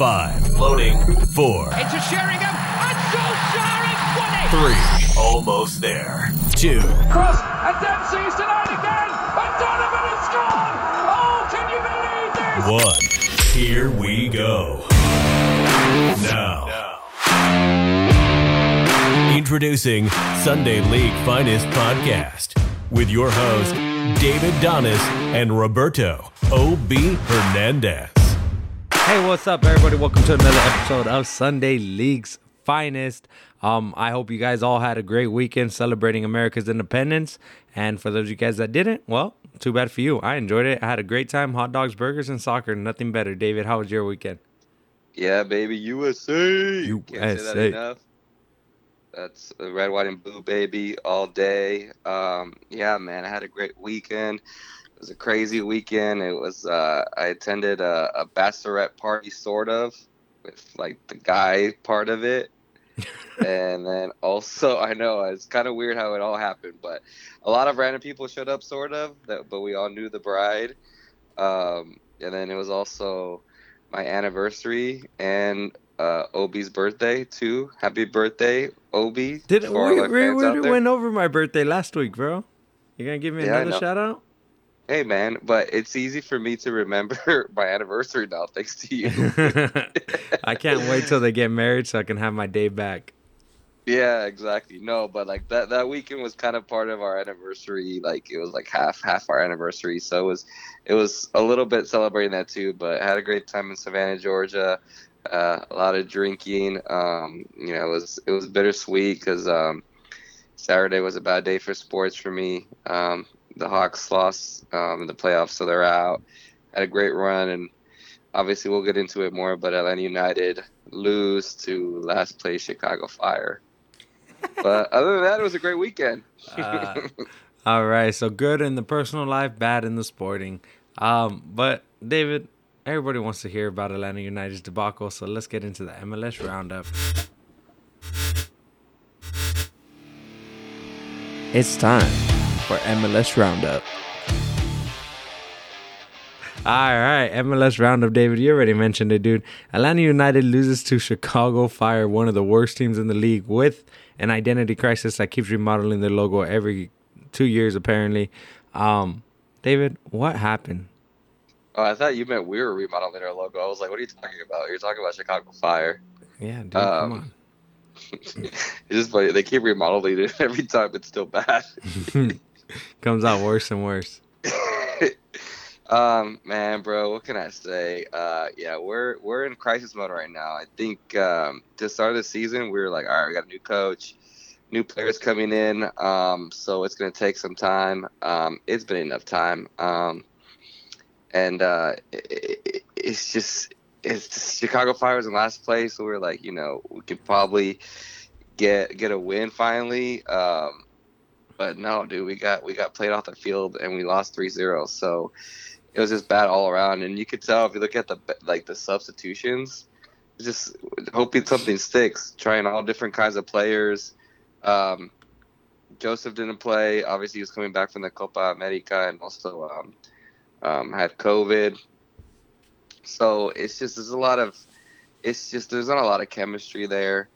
Five. Loading. Four. It's Into Sheringham. And Solskjaer won it. Three. Almost there. Two. Cross. And Dempsey's denied again. And Donovan has scored. Oh, can you believe this? One. Here we go. Now. Introducing Sunday League Finest Podcast with your host, David Donis and Roberto O.B. Hernandez. Hey, what's up, everybody? Welcome to another episode of Sunday League's Finest. Um, I hope you guys all had a great weekend celebrating America's independence. And for those of you guys that didn't, well, too bad for you. I enjoyed it. I had a great time. Hot dogs, burgers, and soccer. Nothing better. David, how was your weekend? Yeah, baby, USA. Can't say that USA. enough. That's red, white, and blue, baby, all day. Um, yeah, man, I had a great weekend. It was a crazy weekend. It was. Uh, I attended a, a bachelorette party, sort of, with like the guy part of it, and then also I know it's kind of weird how it all happened, but a lot of random people showed up, sort of. That, but we all knew the bride. Um, and then it was also my anniversary and uh, Obi's birthday too. Happy birthday, Obi! Did we, we, our fans out we went over my birthday last week, bro? You gonna give me Yeah, another shout out? Hey man, but it's easy for me to remember my anniversary now, thanks to you. I can't wait till they get married so I can have my day back. yeah, exactly. No, but like that that weekend was kind of part of our anniversary. Like it was like half half our anniversary, so it was it was a little bit celebrating that too. But I had a great time in Savannah, Georgia. Uh, a lot of drinking. Um, you know, it was it was bittersweet because um, Saturday was a bad day for sports for me. Um, the Hawks lost um, in the playoffs, so they're out. Had a great run, and obviously we'll get into it more. But Atlanta United lose to last place Chicago Fire. But other than that, it was a great weekend. Uh, all right, so good in the personal life, bad in the sporting. Um, but David, everybody wants to hear about Atlanta United's debacle, so let's get into the MLS roundup. It's time for MLS roundup. All right, MLS roundup, David. You already mentioned it, dude. Atlanta United loses to Chicago Fire, one of the worst teams in the league, with an identity crisis that keeps remodeling their logo every two years, apparently. Um, David, what happened? Oh, I thought you meant we were remodeling our logo. I was like, what are you talking about? You're talking about Chicago Fire. Yeah, dude, come Um, it's just funny. They keep remodeling it every time. It's still bad. Comes out worse and worse. um, man, bro, what can I say? Uh, yeah, we're we're in crisis mode right now. I think um, to start the season, we were like, all right, we got a new coach, new players coming in. Um, so it's gonna take some time. Um, it's been enough time. Um, and uh, it, it, it's just it's just Chicago Fire was in last place. So we are like, you know, we could probably get get a win finally. Um, but no, dude, we got we got played off the field and we lost 3-0. So it was just bad all around. And you could tell if you look at the like the substitutions, just hoping something sticks. Trying all different kinds of players. Um, Josef didn't play. Obviously, he was coming back from the Copa America and also um, um, had COVID. So it's just there's a lot of it's just there's not a lot of chemistry there.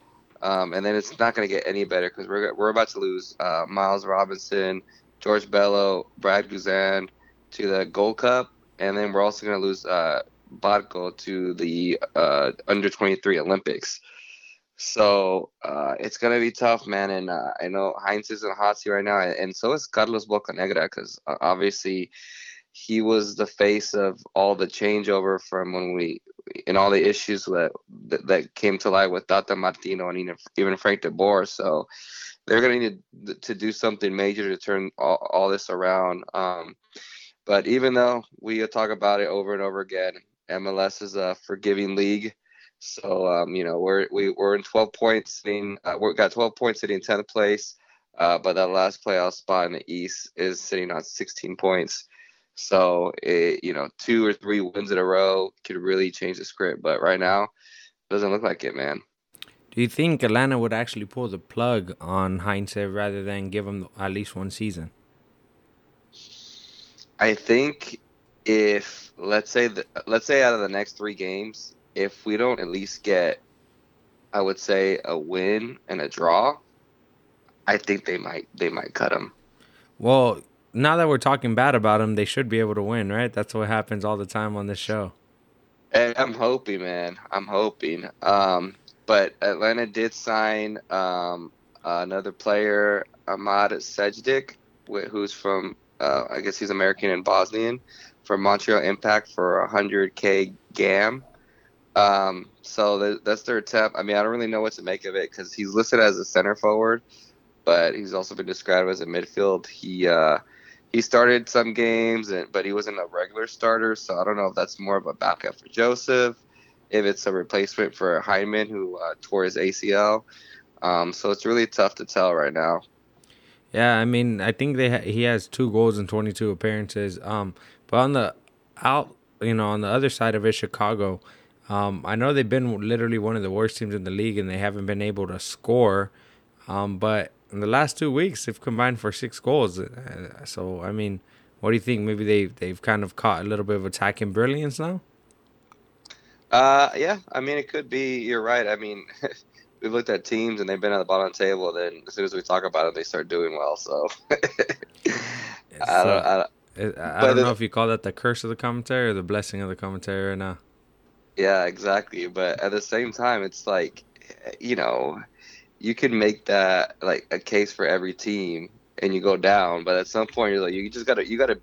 Um, and then it's not going to get any better because we're we're about to lose uh, Miles Robinson, George Bello, Brad Guzan to the Gold Cup, and then we're also going to lose uh, Barco to the uh, under 23 Olympics. So uh, it's going to be tough, man. And uh, I know Heinze is in hot seat right now, and so is Carlos Bocanegra because uh, obviously he was the face of all the changeover from when we and all the issues that that, that came to light with Tata Martino and even, even Frank De Boer. So they're going to need to do something major to turn all, all this around. Um, but even though we talk about it over and over again, MLS is a forgiving league. So um, you know we're we, we're in 12 points sitting. Uh, we've got 12 points sitting in 10th place, uh, but that last playoff spot in the East is sitting on 16 points. So it, you know, two or three wins in a row could really change the script. But right now, doesn't look like it, man. Do you think Atlanta would actually pull the plug on Heinze rather than give him at least one season? I think if let's say the, let's say out of the next three games, if we don't at least get, I would say, a win and a draw, I think they might they might cut him. Well, now that we're talking bad about them, they should be able to win, right? That's what happens all the time on this show. I'm hoping, man. I'm hoping. Um, but Atlanta did sign um, another player, Amar Sejdić, who's from, uh, I guess he's American and Bosnian, from Montreal Impact for 100K GAM. Um, so th- that's their attempt. I mean, I don't really know what to make of it because he's listed as a center forward, but he's also been described as a midfield. He uh, he started some games, and, but he wasn't a regular starter. So I don't know if that's more of a backup for Josef, if it's a replacement for Hyndman who uh, tore his ACL. Um, so it's really tough to tell right now. Yeah, I mean, I think they ha- he has two goals in 22 appearances. Um, but on the out, you know, on the other side of it, Chicago. Um, I know they've been literally one of the worst teams in the league, and they haven't been able to score. Um, but in the last two weeks, they've combined for six goals. Uh, So I mean, what do you think? Maybe they they've kind of caught a little bit of attacking brilliance now. Uh, yeah, I mean, it could be. You're right. I mean, we've looked at teams and they've been at the bottom of the table. Then as soon as we talk about it, they start doing well. So I don't. I don't I, I But don't know if you call that the curse of the commentary or the blessing of the commentary right now. Yeah, exactly. But at the same time, it's like, you know, you can make that like a case for every team, and you go down. But at some point, you're like, you just gotta, you gotta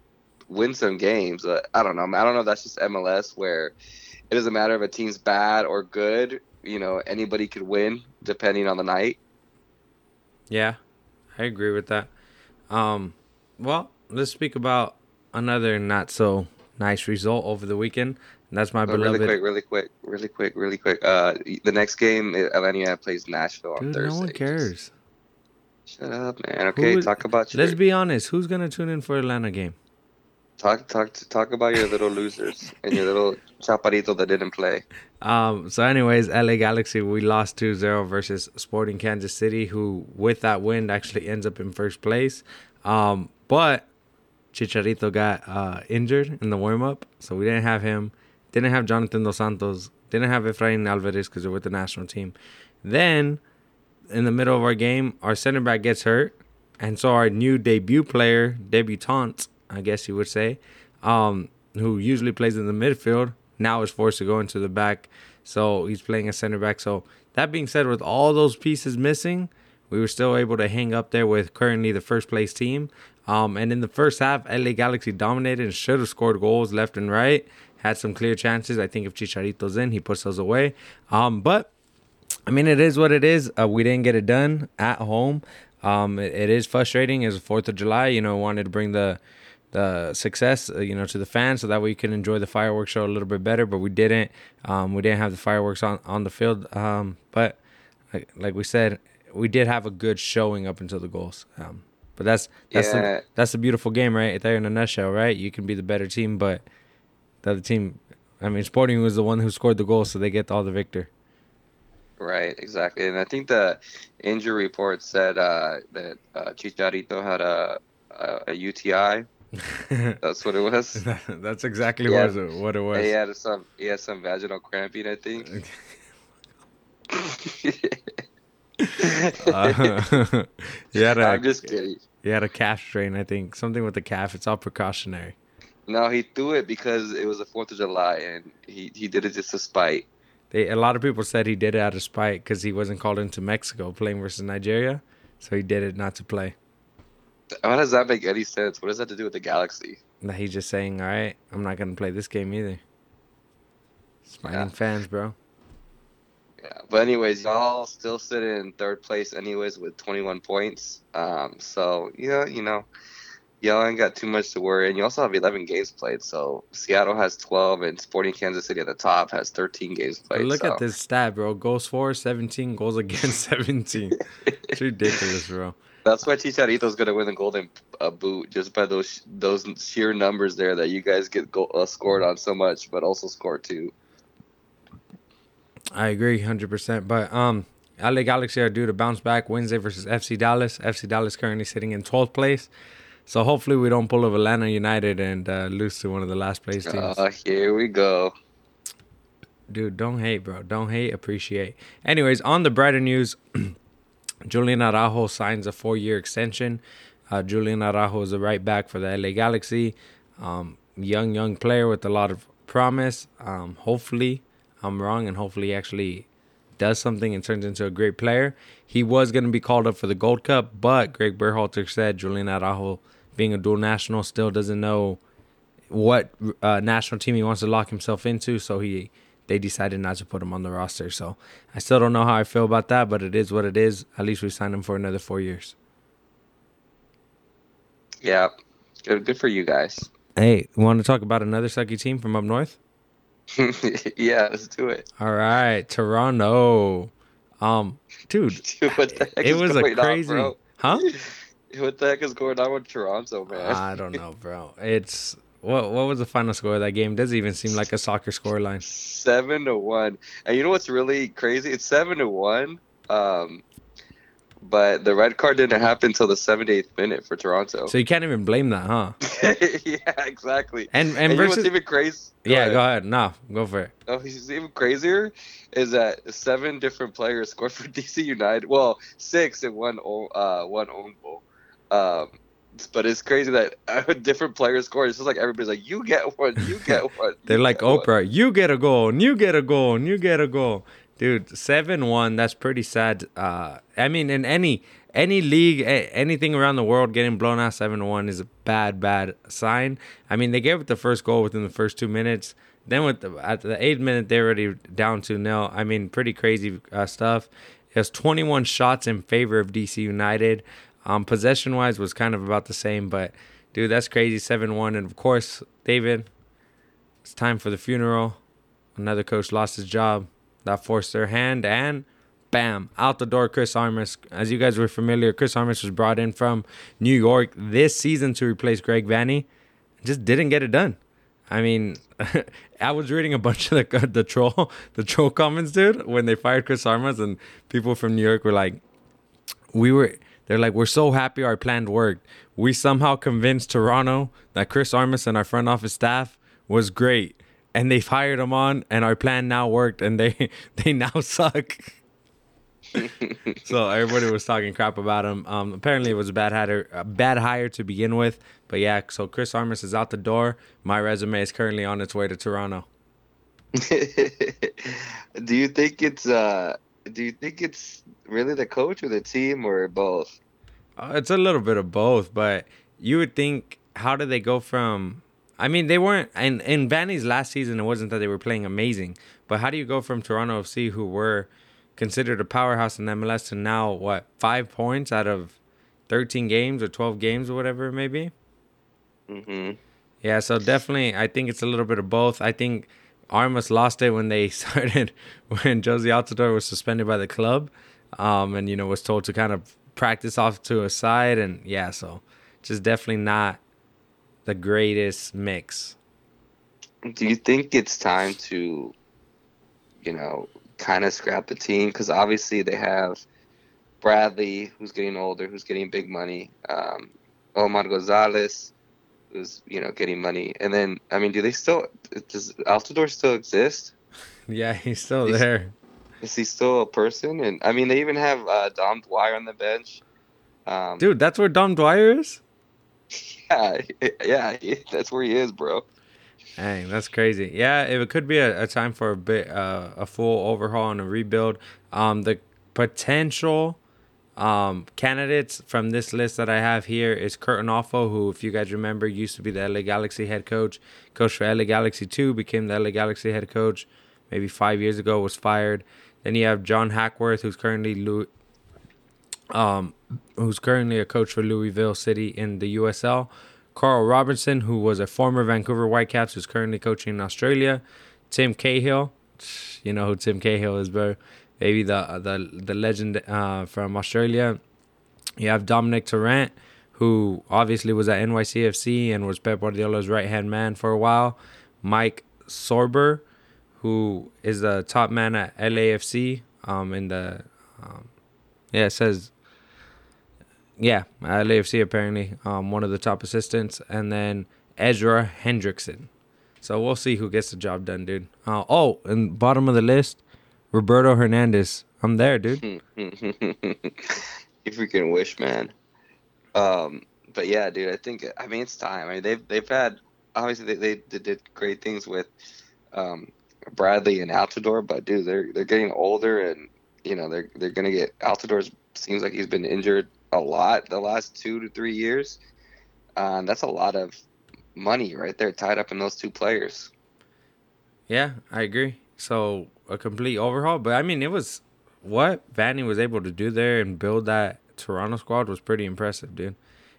win some games. I don't know. I don't know. if That's just MLS where it doesn't matter if a team's bad or good. You know, anybody could win depending on the night. Yeah, I agree with that. Um, well, let's speak about another not so nice result over the weekend. That's my But really quick, really quick, really quick, really quick. Uh, the next game, Atlanta plays Nashville on Dude, Thursday. no one cares. Shut up, man. Okay, Who- talk about your Let's be honest. Who's gonna tune in for Atlanta game? talk talk talk about your little losers and your little chaparito that didn't play. Um, so, anyways, LA Galaxy, we lost 2 0 versus Sporting Kansas City, who, with that win, actually ends up in first place. Um, but Chicharito got uh, injured in the warm up, so we didn't have him. Didn't have Jonathan Dos Santos. Didn't have Efrain Alvarez because they're with the national team. Then, in the middle of our game, our center back gets hurt. And so our new debut player, debutant, I guess you would say, um, who usually plays in the midfield, now is forced to go into the back. So he's playing a center back. So that being said, with all those pieces missing, we were still able to hang up there with currently the first place team. Um, and in the first half, LA Galaxy dominated and should have scored goals left and right. Had some clear chances. I think if Chicharito's in, he puts those away. Um, but I mean, it is what it is. Uh, we didn't get it done at home. Um, it, it is frustrating. It's Fourth of July. You know, wanted to bring the the success, uh, you know, to the fans, so that way you can enjoy the fireworks show a little bit better. But we didn't. Um, we didn't have the fireworks on on the field. Um, but like, like we said, we did have a good showing up until the goals. Um, but that's that's Yeah. the, that's a beautiful game right there in a nutshell, right? You can be the better team, but the other team. I mean, Sporting was the one who scored the goal, so they get all the victor. Right, exactly. And I think the injury report said uh, that uh, Chicharito had a, a, a UTI. That's what it was. That's exactly Yeah. what it, what it was. And he had some he had some vaginal cramping, I think. Uh, he had a I'm just kidding. he had a calf strain, I think. Something with the calf. It's all precautionary. No, he threw it because it was the Fourth of July, and he, he did it just to spite. They a lot of people said he did it out of spite because he wasn't called into Mexico playing versus Nigeria, so he did it not to play. How does that make any sense? What does that have to do with the Galaxy? That he's just saying, all right, I'm not gonna play this game either. Spiting Yeah. fans, bro. Yeah, but anyways, y'all still sit in third place, anyways, with 21 points. Um, so yeah, you know, y'all ain't got too much to worry, and you also have 11 games played. So Seattle has 12, and Sporting Kansas City at the top has 13 games But played. look so. at this stat, bro. Goals for 17, goals against 17. it's ridiculous, bro. That's why Chicharito's gonna win the Golden uh, Boot just by those those sheer numbers there that you guys get go- uh, scored on so much, but also scored too. I agree, hundred percent. But um, LA Galaxy are due to bounce back Wednesday versus FC Dallas. FC Dallas currently sitting in twelfth place, so hopefully we don't pull of Atlanta United and uh, lose to one of the last place teams. Uh, here we go. dude, don't hate, bro. Don't hate, appreciate. Anyways, on the brighter news, Julian Araujo signs a four-year extension. Uh, Julian Araujo is a right back for the LA Galaxy. Um, young, young player with a lot of promise. Um, hopefully, I'm wrong, and hopefully, he actually does something and turns into a great player. He was going to be called up for the Gold Cup, but Greg Berhalter said Julian Araujo, being a dual national, still doesn't know what uh, national team he wants to lock himself into. So he they decided not to put him on the roster. So I still don't know how I feel about that, but it is what it is. At least we signed him for another four years. Yeah, good, good for you guys. Hey, want to talk about another sucky team from up north? yeah, let's do it. All right, Toronto. Um, dude, Dude, what the heck it was a on, crazy, bro? huh? What the heck is going on with Toronto, man? I don't know, bro. It's what what was the final score of that game? Doesn't even seem like a soccer scoreline. seven to one. And you know what's really crazy? It's seven to one. Um, but the red card didn't happen until the 78th minute for Toronto. So you can't even blame that, huh? yeah, exactly. And and, And, you know what's even crazy? yeah, go ahead. No, go for it. Oh, he's even crazier is that seven different players scored for DC United. Well, six and one uh one own goal. Um, but it's crazy that uh, different players scored. It's just like everybody's like, "You get one, you get one." They're you like get one." Oprah. You get a goal, and you get a goal, and you get a goal, dude. Seven one. That's pretty sad. Uh, I mean, in any any league, a- anything around the world, getting blown out seven one is a bad, bad sign. I mean, they gave it the first goal within the first two minutes. Then with the, at the eighth minute, they're already down to nil. I mean, pretty crazy uh, stuff. It was 21 shots in favor of DC United. Um, possession wise was kind of about the same, but dude, that's crazy. 7 1. And of course, David, it's time for the funeral. Another coach lost his job. That forced their hand, and bam, out the door, Chris Armas. As you guys were familiar, Chris Armas was brought in from New York this season to replace Greg Vanney. Just didn't get it done. I mean, I was reading a bunch of the the troll the troll comments, dude, when they fired Chris Armas, and people from New York were like, "We were." They're like, "We're so happy our plan worked. We somehow convinced Toronto that Chris Armas and our front office staff was great, and they've hired him on, and our plan now worked, and they they now suck." so everybody was talking crap about him. Um, apparently, it was a bad hire, a bad hire to begin with. But yeah, so Chris Armas is out the door. My resume is currently on its way to Toronto. do you think it's uh? Do you think it's really the coach or the team or both? Uh, it's a little bit of both, but you would think, how did they go from? I mean, they weren't. And in Vanney's last season, it wasn't that they were playing amazing, but how do you go from Toronto FC, who were considered a powerhouse in MLS, to now what five points out of thirteen games or twelve games or whatever it may be? hmm Yeah, so definitely, I think it's a little bit of both. I think Armas lost it when they started when Jozy Altidore was suspended by the club, um, and you know was told to kind of practice off to a side, and yeah, so just definitely not the greatest mix. Do you think it's time to, you know, kind of scrap the team? Because obviously they have Bradley, who's getting older, who's getting big money. Um, Omar Gonzalez, who's you know getting money, and then I mean, do they still? Does Altidore still exist? Yeah, he's still He's- there. Is he still a person? And I mean, they even have uh, Dom Dwyer on the bench. Um, Dude, that's where Dom Dwyer is. yeah, yeah, that's where he is, bro. Dang, that's crazy. Yeah, it could be a, a time for a bit, uh, a full overhaul and a rebuild. Um, the potential um, candidates from this list that I have here is Curt Onalfo, who, if you guys remember, used to be the LA Galaxy head coach. Coach for LA Galaxy 2, became the LA Galaxy head coach maybe five years ago, was fired. Then you have John Hackworth, who's currently Louis, um, who's currently a coach for Louisville City in the USL. Carl Robinson, who was a former Vancouver Whitecaps, who's currently coaching in Australia. Tim Cahill, you know who Tim Cahill is, bro. Maybe the the the legend uh, from Australia. You have Domènec Torrent, who obviously was at NYCFC and was Pep Guardiola's right hand man for a while. Mike Sorber, who is the top man at LAFC. Um, in the um, yeah, it says yeah, LAFC apparently um, one of the top assistants, and then Ezra Hendrickson. So we'll see who gets the job done, dude. Uh, oh, and bottom of the list, Roberto Hernandez. I'm there, dude. If you freaking wish, man. Um, but yeah, dude, I think I mean it's time. I mean they've they've had obviously they, they, they did great things with um, Bradley and Altidore, but dude, they're they're getting older and you know they're they're gonna get Altidore seems like he's been injured a lot the last two to three years. Um, that's a lot of money right there tied up in those two players. Yeah, I agree. So a complete overhaul, but I mean it was what Vanney was able to do there and build that Toronto squad was pretty impressive, dude.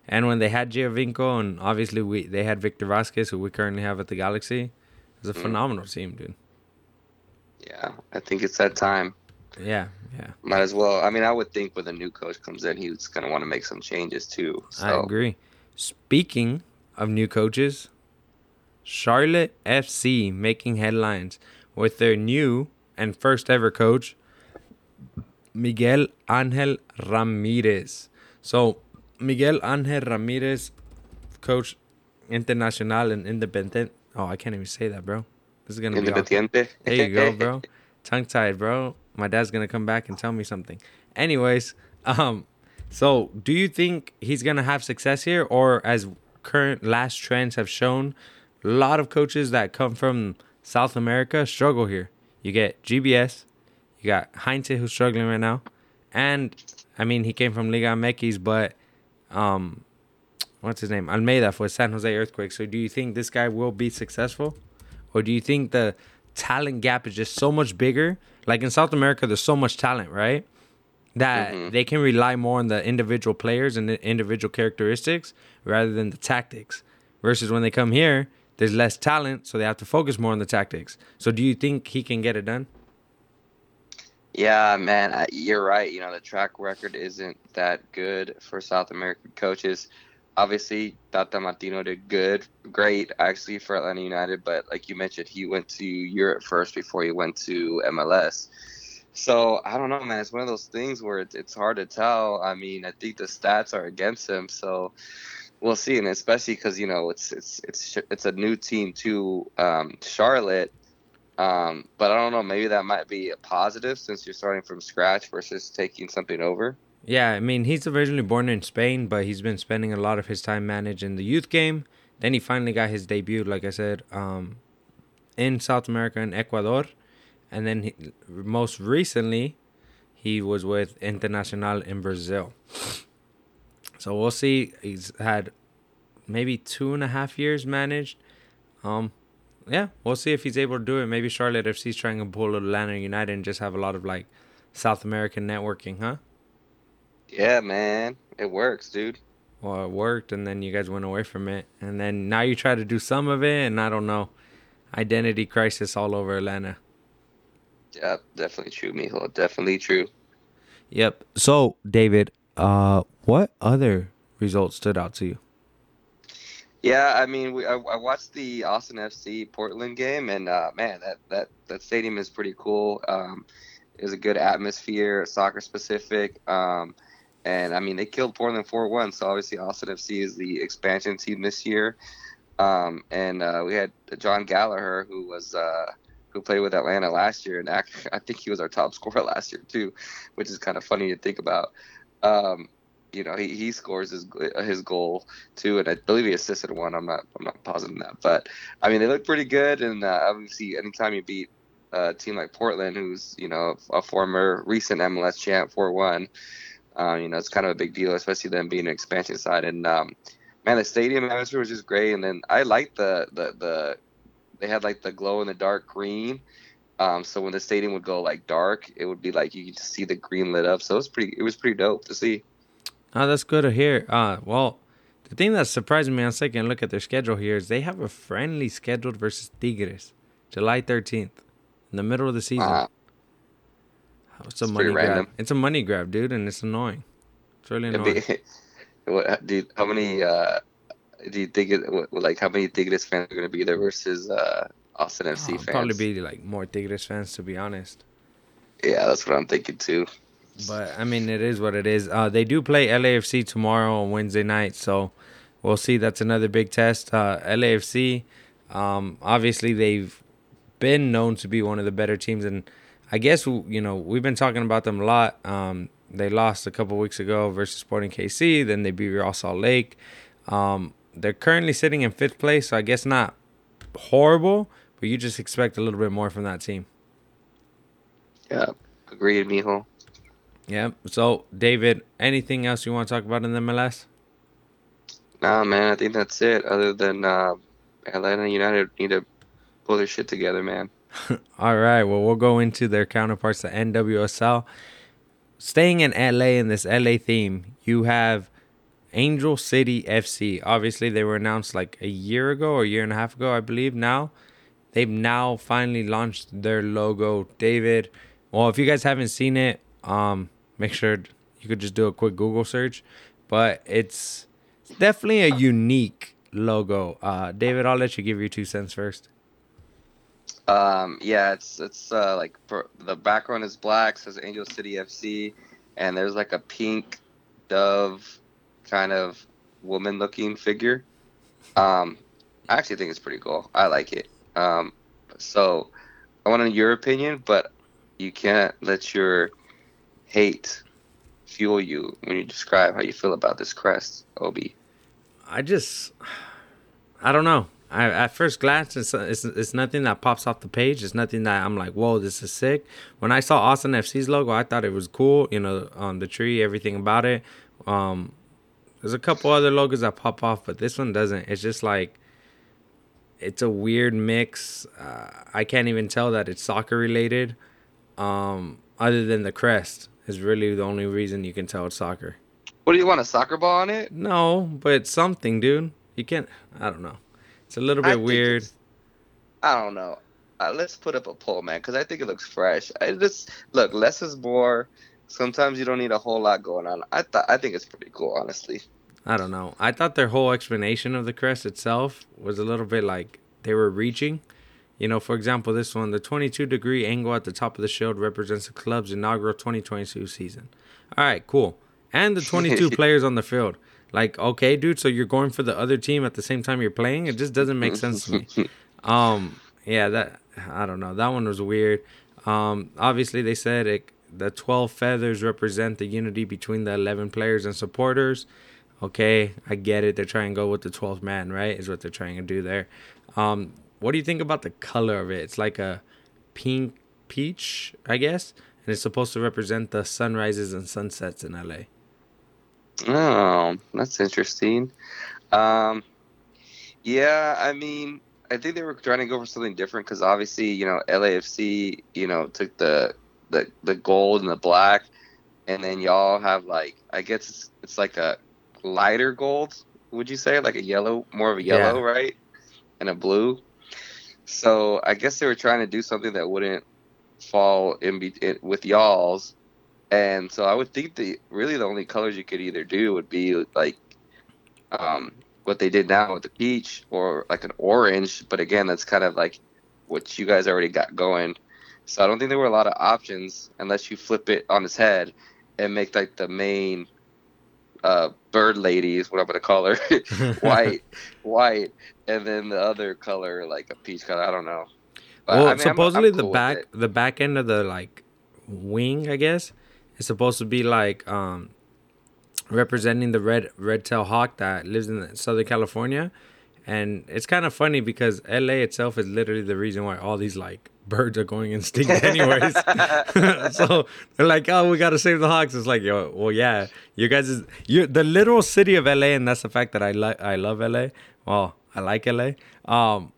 And when they had Giovinco and obviously we they had Victor Vasquez, who we currently have at the Galaxy, it was a Mm. phenomenal team, dude. Yeah, I think it's that time. Yeah, yeah, Might as well. I mean, I would think when a new coach comes in, he's gonna want to make some changes too. So. I agree. Speaking of new coaches, Charlotte FC making headlines with their new and first ever coach, Miguel Angel Ramirez. So, Miguel Angel Ramirez, coach Internacional and Independent. Oh, I can't even say that, bro. This is gonna be awkward. Independiente. There you go, bro. Tongue tied, bro. My dad's gonna come back and tell me something. Anyways, um, so do you think he's gonna have success here, or as current last trends have shown, a lot of coaches that come from South America struggle here. You get GBS, you got Heinze who's struggling right now, and I mean he came from Liga MX, but um, what's his name? Almeyda for San Jose Earthquake. So do you think this guy will be successful? Or do you think the talent gap is just so much bigger? Like in South America, there's so much talent, right? That mm-hmm. they can rely more on the individual players and the individual characteristics rather than the tactics. Versus when they come here, there's less talent, so they have to focus more on the tactics. So do you think he can get it done? Yeah, man, you're right. You know, the track record isn't that good for South American coaches. Obviously, Tata Martino did good, great actually for Atlanta United, but like you mentioned, he went to Europe first before he went to MLS. So I don't know, man. It's one of those things where it's, it's hard to tell. I mean, I think the stats are against him, so we'll see. And especially because you know it's it's it's it's a new team to um, Charlotte. Um, but I don't know. Maybe that might be a positive since you're starting from scratch versus taking something over. Yeah, I mean, he's originally born in Spain, but he's been spending a lot of his time managing the youth game. Then he finally got his debut, like I said, um, in South America and Ecuador. And then he, most recently, he was with Internacional in Brazil. So we'll see. He's had maybe two and a half years managed. Um, yeah, we'll see if he's able to do it. Maybe Charlotte FC's trying to pull Atlanta United and just have a lot of like South American networking, huh? Yeah, man, it works, dude. Well, it worked, and then you guys went away from it, and then now you try to do some of it, and I don't know, identity crisis all over Atlanta. Yeah, definitely true, Mijo. Definitely true. Yep. So, David, uh, what other results stood out to you? Yeah, I mean, we, I, I watched the Austin FC Portland game, and uh, man, that, that that stadium is pretty cool. Um, it was a good atmosphere, soccer specific. Um, and I mean, they killed Portland 4 1. So obviously, Austin FC is the expansion team this year. Um, and uh, we had Jon Gallagher, who was uh, who played with Atlanta last year, and I think he was our top scorer last year too, which is kind of funny to think about. Um, you know, he, he scores his his goal too, and I believe he assisted one. I'm not I'm not positive that, but I mean, they look pretty good, and uh, obviously, anytime you beat a team like Portland, who's you know a former recent MLS champ, four one. Um, you know, it's kind of a big deal, especially them being an expansion side. And um, man, the stadium atmosphere was just great. And then I liked the the the they had like the glow in the dark green. Um, so when the stadium would go like dark, it would be like you could just see the green lit up. So it was pretty it was pretty dope to see. Oh, that's good to hear. Uh, well, the thing that surprised me on second look at their schedule here is they have a friendly scheduled versus Tigres, July 13th, in the middle of the season. Uh, it's a it's money grab. random. It's a money grab, dude, and it's annoying. It's really annoying. be, what, dude, how many uh, do you think it like how many Tigres fans are going to be there versus uh, Austin FC Oh, fans? probably be like more Tigres fans, to be honest. Yeah, that's what I'm thinking too. But I mean, it is what it is. Uh, they do play LAFC tomorrow on Wednesday night, so we'll see. That's another big test. Uh, LAFC, Um, obviously, they've been known to be one of the better teams, and I guess you know we've been talking about them a lot. Um, they lost a couple weeks ago versus Sporting KC. Then they beat Real Salt Lake. Um, they're currently sitting in fifth place, so I guess not horrible, but you just expect a little bit more from that team. Yeah, agreed, Mijo. Yeah. So, David, anything else you want to talk about in the MLS? Nah, man, I think that's it. Other than uh, Atlanta United need to pull their shit together, man. All right. Well, we'll go into their counterparts, the NWSL. Staying in LA in this LA theme, you have Angel City FC. Obviously, they were announced like a year ago or a year and a half ago, I believe. Now, they've now finally launched their logo. David, well, if you guys haven't seen it, um, make sure you could just do a quick Google search. But it's definitely a unique logo. Uh, David, I'll let you give your two cents first. Um, yeah, it's it's uh, like for, the background is black, says Angel City FC, and there's like a pink dove kind of woman-looking figure. Um, I actually think it's pretty cool. I like it. Um, so I want your opinion, but you can't let your hate fuel you when you describe how you feel about this crest, Obi. I just, I don't know. I, at first glance, it's, it's it's nothing that pops off the page. It's nothing that I'm like, whoa, this is sick. When I saw Austin FC's logo, I thought it was cool. You know, on the tree, everything about it. Um, there's a couple other logos that pop off, but this one doesn't. It's just like, it's a weird mix. Uh, I can't even tell that it's soccer related. Um, other than the crest is really the only reason you can tell it's soccer. What do you want a soccer ball on it? No, but it's something, dude. You can't. I don't know. It's a little bit think weird. I don't know. Uh, let's put up a poll, man, because I think it looks fresh. I just look less is more. Sometimes you don't need a whole lot going on. I thought I think it's pretty cool, honestly. I don't know. I thought their whole explanation of the crest itself was a little bit like they were reaching. You know, for example, this one, the 22 degree angle at the top of the shield represents the club's inaugural 2022 season. All right, cool. And the 22 players on the field. Like, okay, dude, so you're going for the other team at the same time you're playing? It just doesn't make sense to me. Um, yeah, that I don't know. That one was weird. Um, obviously they said it, the 12 feathers represent the unity between the 11 players and supporters. Okay, I get it. They're trying to go with the 12th man, right? Is what they're trying to do there. Um, what do you think about the color of it? It's like a pink peach, I guess, and it's supposed to represent the sunrises and sunsets in LA. Oh, that's interesting. Um, yeah, I mean, I think they were trying to go for something different because obviously, you know, LAFC, you know, took the the the gold and the black, and then y'all have like, I guess it's, it's like a lighter gold. Would you say like a yellow, more of a yellow, Yeah. right? And a blue. So I guess they were trying to do something that wouldn't fall in, be- in with y'all's, and so I would think the really the only colors you could either do would be like um, what they did now with the peach or like an orange. But again, that's kind of like what you guys already got going. So I don't think there were a lot of options unless you flip it on its head and make like the main uh, bird lady is what I'm gonna call her, white, white, and then the other color like a peach color. I don't know. But, well, I mean, I'm- I'm supposedly the back the back end of the like wing, I guess, is supposed to be like um representing the red red tail hawk that lives in Southern California. And it's kind of funny because LA itself is literally the reason why all these like birds are going extinct anyways. so they're like, oh, we gotta save the hawks. It's like, yo, well, yeah, you guys is you the literal city of LA, and that's the fact that I like I love LA. Well, I like LA. Um,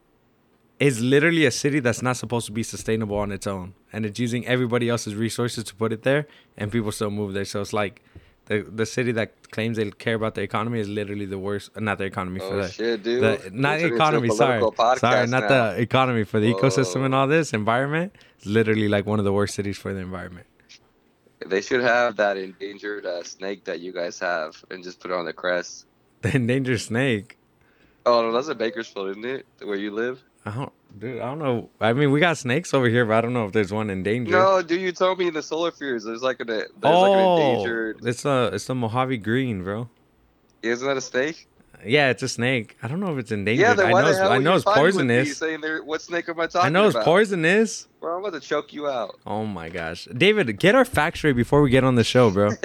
is literally a city that's not supposed to be sustainable on its own, and it's using everybody else's resources to put it there, and people still move there. So it's like the the city that claims they care about the economy is literally the worst. Not the economy for Oh that. shit, dude! The, not a economy, sorry, sorry, not now. the economy for the ecosystem and all this environment. It's literally like one of the worst cities for the environment. They should have that endangered uh, snake that you guys have and just put it on the crest. The endangered snake. Oh no, that's a Bakersfield, isn't it? Where you live? I don't, dude. I don't know. I mean, we got snakes over here, but I don't know if there's one endangered. No, dude, you told me in the solar fears there's like an there's like an oh, endangered. it's a it's the Mojave Green, bro. Isn't that a snake? Yeah, it's a snake. I don't know if it's endangered. Yeah, then I know the it's, hell I know it's fighting with me poisonous. Saying there, what snake am I talking about? I know it's about? poisonous. Bro, I'm about to choke you out. Oh my gosh, David, get our facts straight before we get on the show, bro.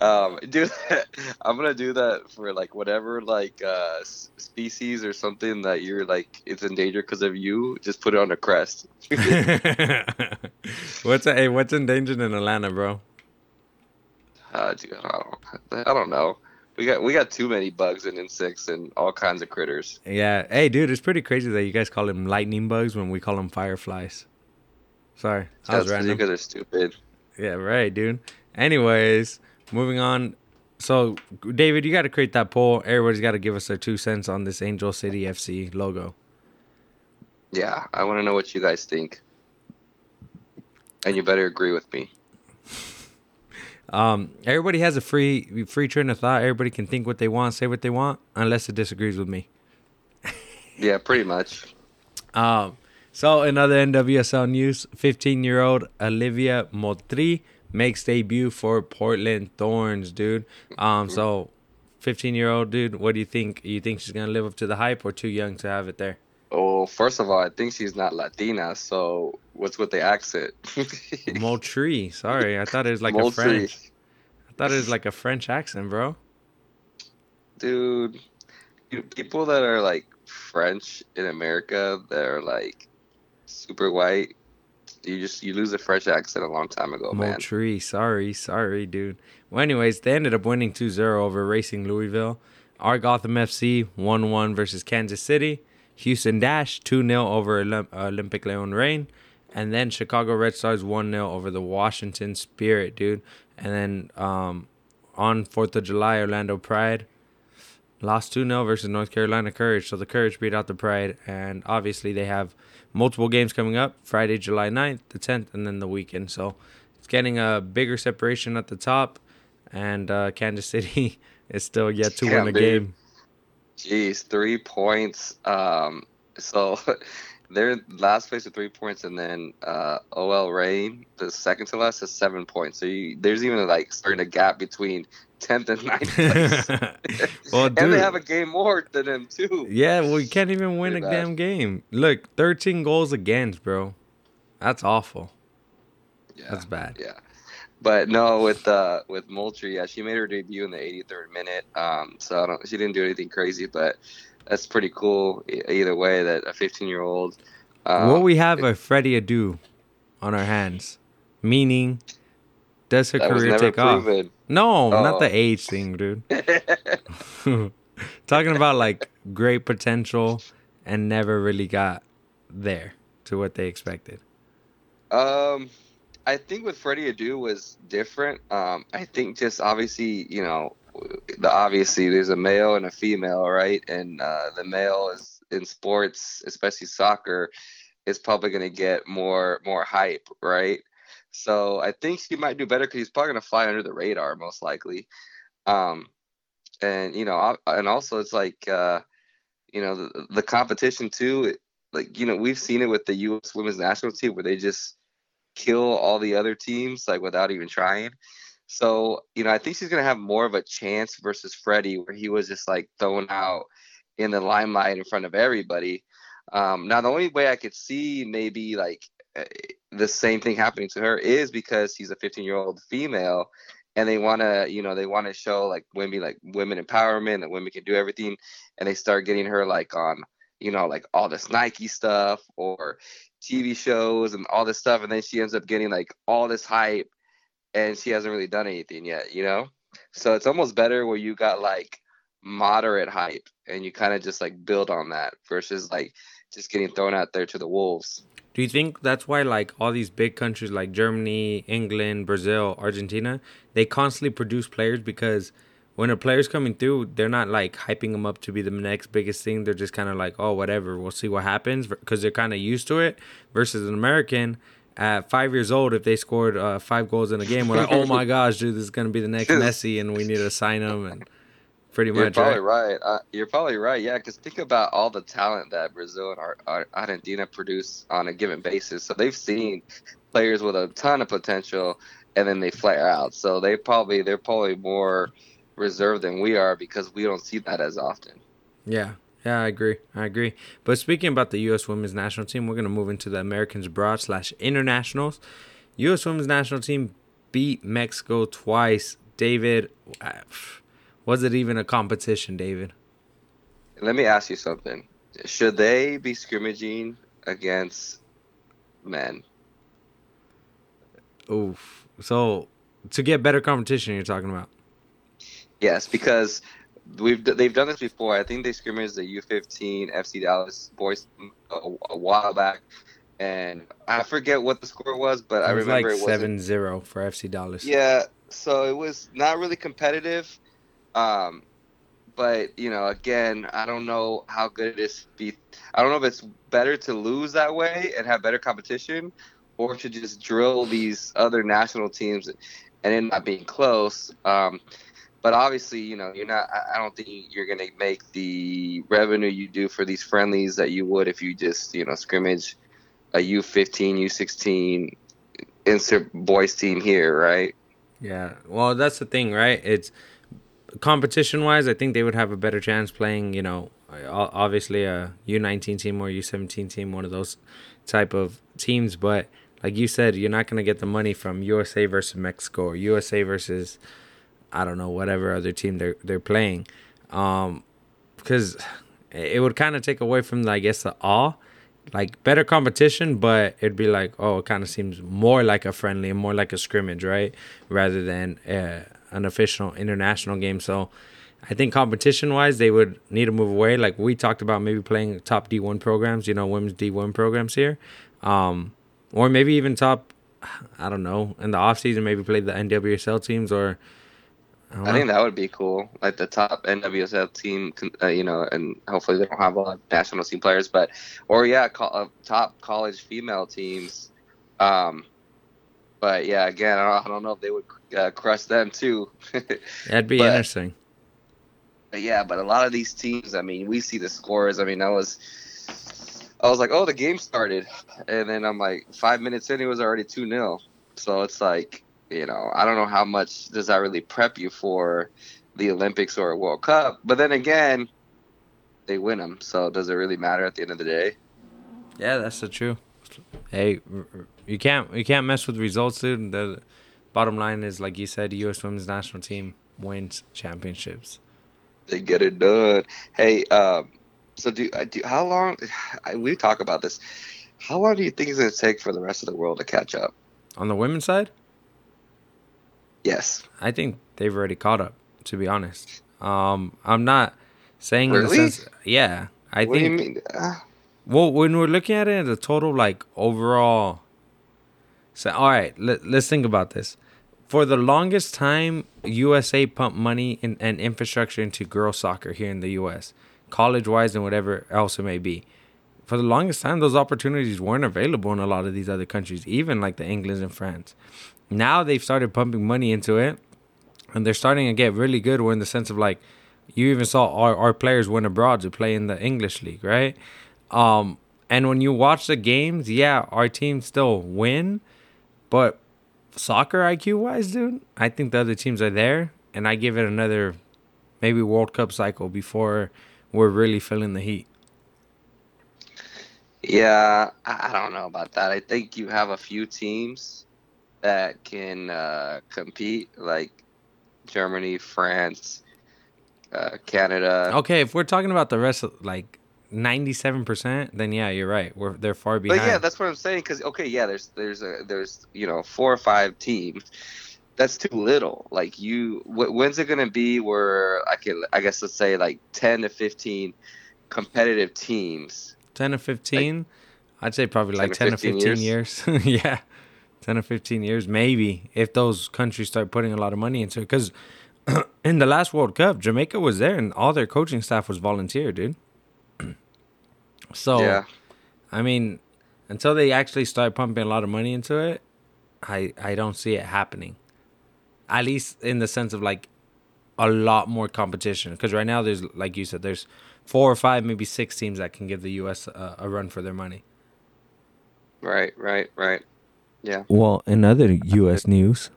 um, do that. I'm gonna do that for like whatever like uh species or something that you're like it's endangered because of you. Just put it on a crest. what's hey, what's endangered in Atlanta, bro? Uh, dude, I don't, I don't know. We got we got too many bugs and insects and all kinds of critters. Yeah, hey, dude, it's pretty crazy that you guys call them lightning bugs when we call them fireflies. Sorry, I was random. because they're stupid. Yeah, right, dude. Anyways, moving on. So, David, you got to create that poll. Everybody's got to give us their two cents on this Angel City FC logo. Yeah, I want to know what you guys think, and you better agree with me. Um, everybody has a free free train of thought. Everybody can think what they want, say what they want, unless it disagrees with me. Yeah, pretty much. Um, so another NWSL news, 15 year old Olivia Motri makes debut for Portland Thorns, dude. Um, so 15 year old dude, what do you think? You think she's gonna live up to the hype, or too young to have it there? Oh, first of all, I think she's not Latina, so what's with the accent? Motri, sorry, I thought it was like a French. I thought it was like a French accent, bro. Dude, people that are like French in America that are like super white, you just you lose a French accent a long time ago, man. Moultrie, sorry, sorry, dude. Well, anyways, they ended up winning 2-0 over Racing Louisville. Our Gotham FC 1-1 versus Kansas City. Houston Dash 2-0 over Olymp- Olympic Leon Reign. And then Chicago Red Stars 1-0 over the Washington Spirit, dude. And then um, on 4th of July, Orlando Pride lost 2-0 versus North Carolina Courage. So the Courage beat out the Pride. And obviously they have multiple games coming up. Friday, July 9th, the 10th, and then the weekend. So it's getting a bigger separation at the top. And uh, Kansas City is still yet to Damn, win a dude. game. Jeez, three points. Um, so they're last place with three points, and then uh, OL Reign, the second to last, has seven points. So you, there's even like starting a gap between tenth and ninth place. well, and dude. they have a game more than them too. Yeah, well, you can't even win a bad. damn game. Look, 13 goals against, bro. That's awful. Yeah, That's bad. yeah. But no, with uh with Moultrie, yeah, she made her debut in the 83rd minute. Um, so I don't, she didn't do anything crazy, but that's pretty cool. Either way, that a 15 year old. Um, Will we have a Freddie Adu on our hands? Meaning, does her career take off? proven. No, not Oh. the age thing, dude. Talking about like great potential and never really got there to what they expected. Um, I think with Freddie Adu was different. Um, I think just obviously, you know, the obviously there's a male and a female, right? And uh, the male is in sports, especially soccer, is probably going to get more more hype, right? So I think she might do better because he's probably going to fly under the radar most likely. Um, and you know, and also it's like, uh, you know, the, the competition too. it- Like you know, we've seen it with the U.S. Women's National Team where they just kill all the other teams like without even trying. So, you know, I think she's gonna have more of a chance versus Freddie, where he was just like thrown out in the limelight in front of everybody. Um, now, the only way I could see maybe like eh, the same thing happening to her is because she's a 15 year old female, and they want to, you know, they want to show like women, like women empowerment, that women can do everything, and they start getting her like on, you know, like all this Nike stuff or TV shows and all this stuff, and then she ends up getting like all this hype, and she hasn't really done anything yet, you know. So it's almost better where you got like moderate hype, and you kind of just like build on that versus like just getting thrown out there to the wolves. Do you think that's why like all these big countries like Germany, England, Brazil, Argentina, they constantly produce players because when a player's coming through, they're not like hyping them up to be the next biggest thing. They're just kind of like, oh, whatever, we'll see what happens because they're kind of used to it. Versus an American at five years old, if they scored uh, five goals in a game, we're like, oh my gosh, dude, this is gonna be the next Messi, and we need to sign him and pretty You're much probably right. right. Uh, you're probably right. Yeah, because think about all the talent that Brazil and Ar- Ar- Argentina produce on a given basis. So they've seen players with a ton of potential, and then they flare out. So they probably they're probably more reserved than we are because we don't see that as often. Yeah. Yeah, I agree. I agree. But speaking about the U.S. Women's National Team, we're going to move into the Americans Abroad slash Internationals. U.S. Women's National Team beat Mexico twice. David, uh, was it even a competition, David? Let me ask you something. Should they be scrimmaging against men? Oof. So to get better competition, you're talking about? Yes, because we've they've done this before. I think they scrimmaged the U15 FC Dallas boys a, a while back, and I forget what the score was, but It I remember like it was 7-0 for FC Dallas. Yeah, so it was not really competitive. Um, but you know, again, I don't know how good it is. Be, I don't know if it's better to lose that way and have better competition, or to just drill these other national teams and it not being close. Um, but obviously, you know, you're not. I don't think you're gonna make the revenue you do for these friendlies that you would if you just, you know, scrimmage a U15, U16, insert boys team here, right? Yeah. Well, that's the thing, right? It's competition wise, I think they would have a better chance playing, you know, obviously a U19 team or U17 team, one of those type of teams. But like you said, you're not going to get the money from USA versus Mexico or USA versus, I don't know, whatever other team they're, they're playing. Um, because it would kind of take away from, the, I guess, the awe. Like better competition, but it'd be like, oh, it kind of seems more like a friendly and more like a scrimmage, right? Rather than uh, an official international game. So I think competition wise, they would need to move away. Like we talked about, maybe playing top D1 programs, you know, women's D1 programs here. Um, or maybe even top, I don't know, in the off season, maybe play the NWSL teams or. I, I think that would be cool. Like the top NWSL team, uh, you know, and hopefully they don't have a lot of national team players, but or yeah, co- uh, top college female teams. Um, but yeah, again, I don't, I don't know if they would uh, crush them too. That'd be but- interesting. But yeah, but a lot of these teams, I mean, we see the scores. I mean, I was, I was like, oh, the game started, and then I'm like, five minutes in, it was already two 0 So it's like, you know, I don't know how much does that really prep you for the Olympics or a World Cup. But then again, they win them, so does it really matter at the end of the day? Yeah, that's the truth. Hey, you can't you can't mess with results, dude. The bottom line is, like you said, U.S. Women's National Team wins championships. They get it done. Hey, um, so do, uh, do how long? I, we talk about this. How long do you think it's going to take for the rest of the world to catch up? On the women's side, Yes. I think they've already caught up. To be honest, um, I'm not saying in the sense. Yeah, I what do you think. mean? Uh, Well, when we're looking at it, as a total like overall. So all right, let, let's think about this. For the longest time, USA pumped money in, and infrastructure into girls soccer here in the U.S., college wise and whatever else it may be. For the longest time, those opportunities weren't available in a lot of these other countries, even like the England and France. Now they've started pumping money into it, and they're starting to get really good. Where in the sense of like, you even saw our, our players went abroad to play in the English league, right? Um, and when you watch the games, yeah, our team still win, but soccer IQ wise, dude, I think the other teams are there, and I give it another maybe World Cup cycle before we're really feeling the heat. Yeah, I don't know about that. I think you have a few teams that can uh, compete, like Germany, France, uh, Canada. Okay, if we're talking about the rest of like ninety-seven percent, then yeah, you're right. We're they're far behind. But yeah, that's what I'm saying. Because okay, yeah, there's there's a there's you know four or five teams. That's too little. Like you, wh- when's it gonna be where I can I guess let's say like ten to fifteen competitive teams. ten to fifteen. I'd say probably 10 like to ten to 15 fifteen years. yeah, ten or fifteen years, maybe if those countries start putting a lot of money into it. Because in the last World Cup, Jamaica was there, and all their coaching staff was volunteer, dude. so Yeah. I mean, until they actually start pumping a lot of money into it, I I don't see it happening. At least in the sense of like a lot more competition. Because right now there's like you said, there's four or five, maybe six teams that can give the U.S. a, a run for their money. Right. Right. Right. Yeah. Well, in other U.S. news,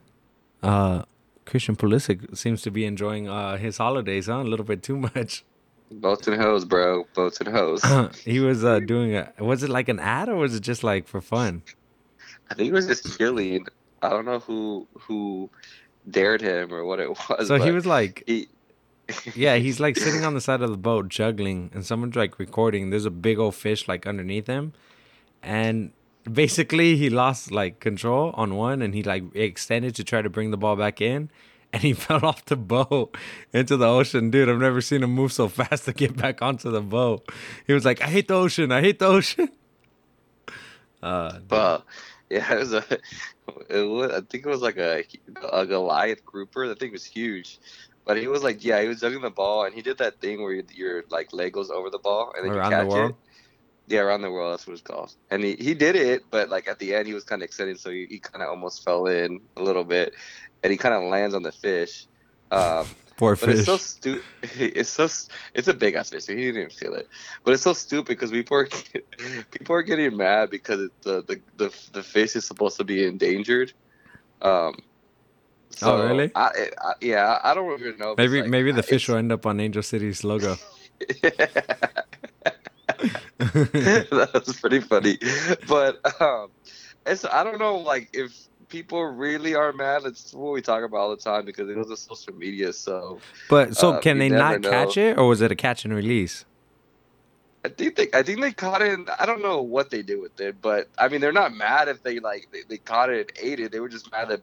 uh, Christian Pulisic seems to be enjoying uh, his holidays, huh? A little bit too much. Boats and hoes, bro. Boats and hoes. he was uh, doing a. Was it like an ad or was it just like for fun? I think it was just chilling. I don't know who who dared him or what it was. So he was like, he, yeah, he's like sitting on the side of the boat juggling, and someone's like recording. There's a big old fish like underneath him, and basically he lost like control on one, and he like extended to try to bring the ball back in, and he fell off the boat into the ocean. Dude, I've never seen him move so fast to get back onto the boat. He was like, "I hate the ocean. I hate the ocean." Uh, But yeah, it was a. It was, I think it was like a, a Goliath grouper. The thing was huge, but he was like, yeah, he was juggling the ball, and he did that thing where your, your like leg goes over the ball and then Around you the catch world? it. Yeah, around the world. That's what it's called. And he, he did it, but like at the end, he was kind of extending, so he, he kind of almost fell in a little bit, and he kind of lands on the fish. Um, poor but it's so stupid. It's so it's a big ass fish. So he didn't even feel it. But it's so stupid because people are people are getting mad because the, the the the fish is supposed to be endangered. Um. Oh, really? I, I, yeah, I don't even know. maybe like- maybe the fish will end up on Angel City's logo. that was pretty funny, but um, it's I don't know like if people really are mad. It's what we talk about all the time because it was on social media. So But so Uh, can they not catch it, or was it a catch and release? I think they I think they caught it. In, I don't know what they did with it, but I mean they're not mad if they like they, they caught it and ate it. They were just mad that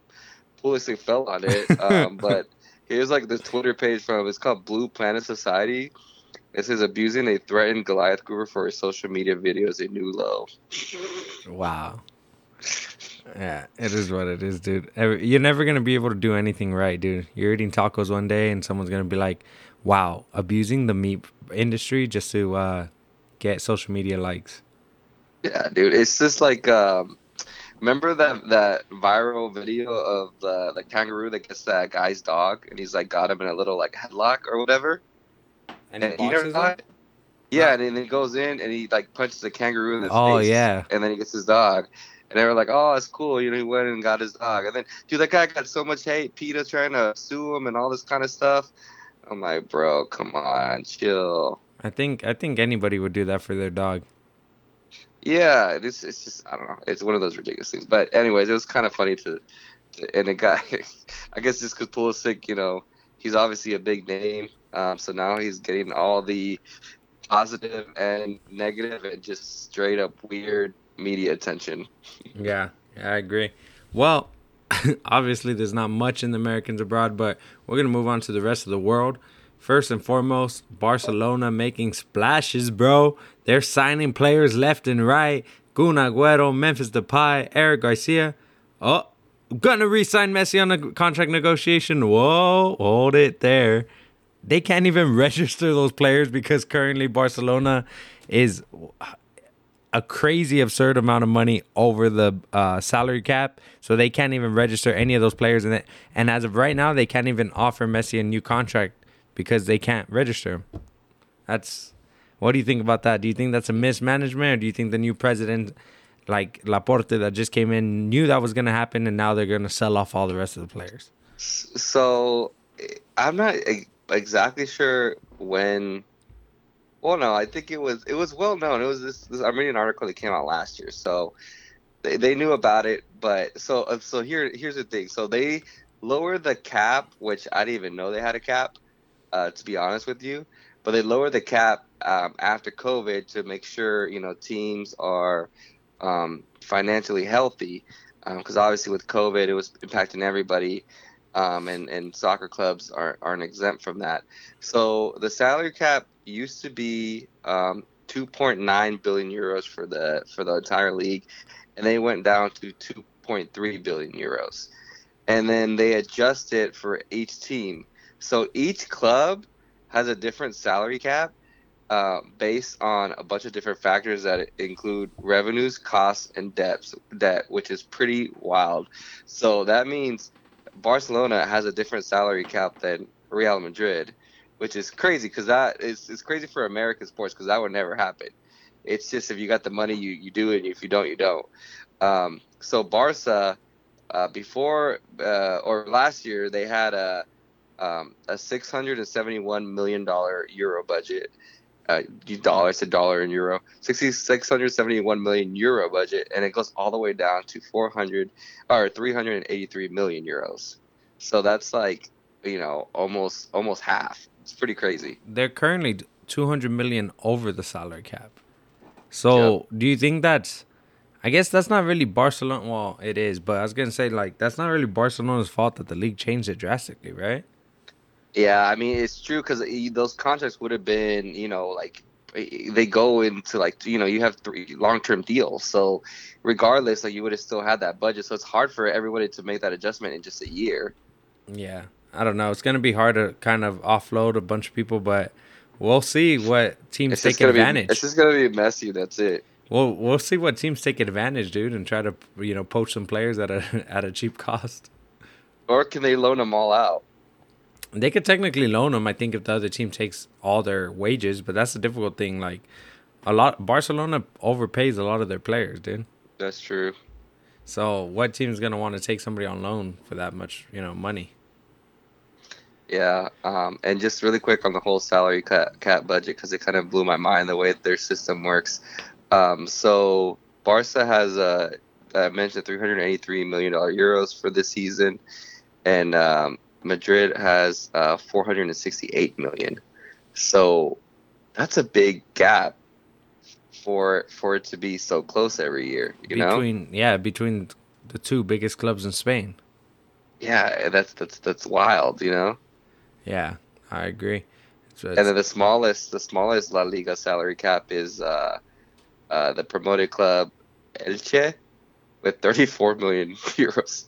Pulisic fell on it. Um, but here's like the Twitter page from it's called Blue Planet Society. It is abusing a threatened Goliath Grouper for his social media videos a new low. Wow. Yeah, it is what it is, dude. You're never gonna be able to do anything right, dude. You're eating tacos one day, and someone's gonna be like, "Wow, abusing the meat industry just to uh, get social media likes." Yeah, dude, it's just like um, remember that that viral video of the the kangaroo that gets that guy's dog and he's like got him in a little like headlock or whatever. And And you never saw it? Yeah, and then he goes in and he like punches the kangaroo in the Oh, face. yeah. And then he gets his dog. And they were like, "Oh, it's cool." You know, he went and got his dog. And then, dude, that guy got so much hate. Peter trying to sue him and all this kind of stuff. I'm like, bro, come on, chill. I think I think anybody would do that for their dog. Yeah, it's it's just I don't know. It's one of those ridiculous things. But anyways, it was kind of funny to, to and the guy, I guess just because Pulisic, you know, he's obviously a big name. Um, so now he's getting all the positive and negative and just straight up weird media attention. Yeah, I agree. Well, obviously, there's not much in the Americans abroad, but we're going to move on to the rest of the world. First and foremost, Barcelona making splashes, bro. They're signing players left and right. Kun Agüero, Memphis Depay, Eric Garcia. Oh, gonna re-sign Messi on a contract negotiation. Whoa, hold it there. They can't even register those players because currently Barcelona is a crazy absurd amount of money over the uh, salary cap, so they can't even register any of those players. And and as of right now, they can't even offer Messi a new contract because they can't register. That's what do you think about that? Do you think that's a mismanagement, or do you think the new president, like Laporta, that just came in, knew that was gonna happen, and now they're gonna sell off all the rest of the players? So I'm not e- exactly sure when. Well, no, I think it was it was well known. It was this, this I'm an article that came out last year, so they, they knew about it. But so uh, so here here's the thing. So they lowered the cap, which I didn't even know they had a cap, uh, to be honest with you. But they lowered the cap um, after COVID to make sure you know teams are um, financially healthy, because obviously with COVID it was impacting everybody um, and and soccer clubs are, aren't exempt from that. So the salary cap used to be um, 2.9 billion euros for the for the entire league, and they went down to 2.3 billion euros, and then they adjust it for each team. So each club has a different salary cap. Uh, based on a bunch of different factors that include revenues, costs, and debts, debt, which is pretty wild. So that means Barcelona has a different salary cap than Real Madrid, which is crazy because that is it's crazy for American sports because that would never happen. It's just if you got the money, you, you do it. And if you don't, you don't. Um, so Barca uh, before uh, or last year they had a um, a 671 million dollar euro budget. Uh, dollar, a dollar in euro. 60, 671 million euro budget, and it goes all the way down to 400 or 383 million euros. So that's like you know almost almost half. It's pretty crazy. They're currently 200 million over the salary cap. So, do you think that's I guess that's not really Barcelona. Well, it is, but I was gonna say like that's not really Barcelona's fault that the league changed it drastically, right? Yeah, I mean it's true because those contracts would have been, you know, like they go into like you know you have three long-term deals, so regardless, like you would have still had that budget. So it's hard for everybody to make that adjustment in just a year. Yeah, I don't know. It's gonna be hard to kind of offload a bunch of people, but we'll see what teams It's take advantage. be it's just gonna be messy. That's it. We'll we'll see what teams take advantage, dude, and try to you know poach some players at a at a cheap cost. Or can they loan them all out? They could technically loan them, I think, if the other team takes all their wages, but that's the difficult thing. Like a lot, Barcelona overpays a lot of their players, dude. That's true. So what team is gonna want to take somebody on loan for that much, you know, money? Yeah, um, and just really quick on the whole salary cap, cap budget because it kind of blew my mind the way their system works. Um, so Barca has uh, I mentioned 383 million dollar euros for this season, and um, Madrid has uh, 468 million. So that's a big gap for for it to be so close every year. You know? between yeah, between the two biggest clubs in Spain. Yeah, that's that's that's wild. You know. Yeah, I agree. So And then the smallest, the smallest La Liga salary cap is uh, uh, the promoted club Elche with 34 million euros.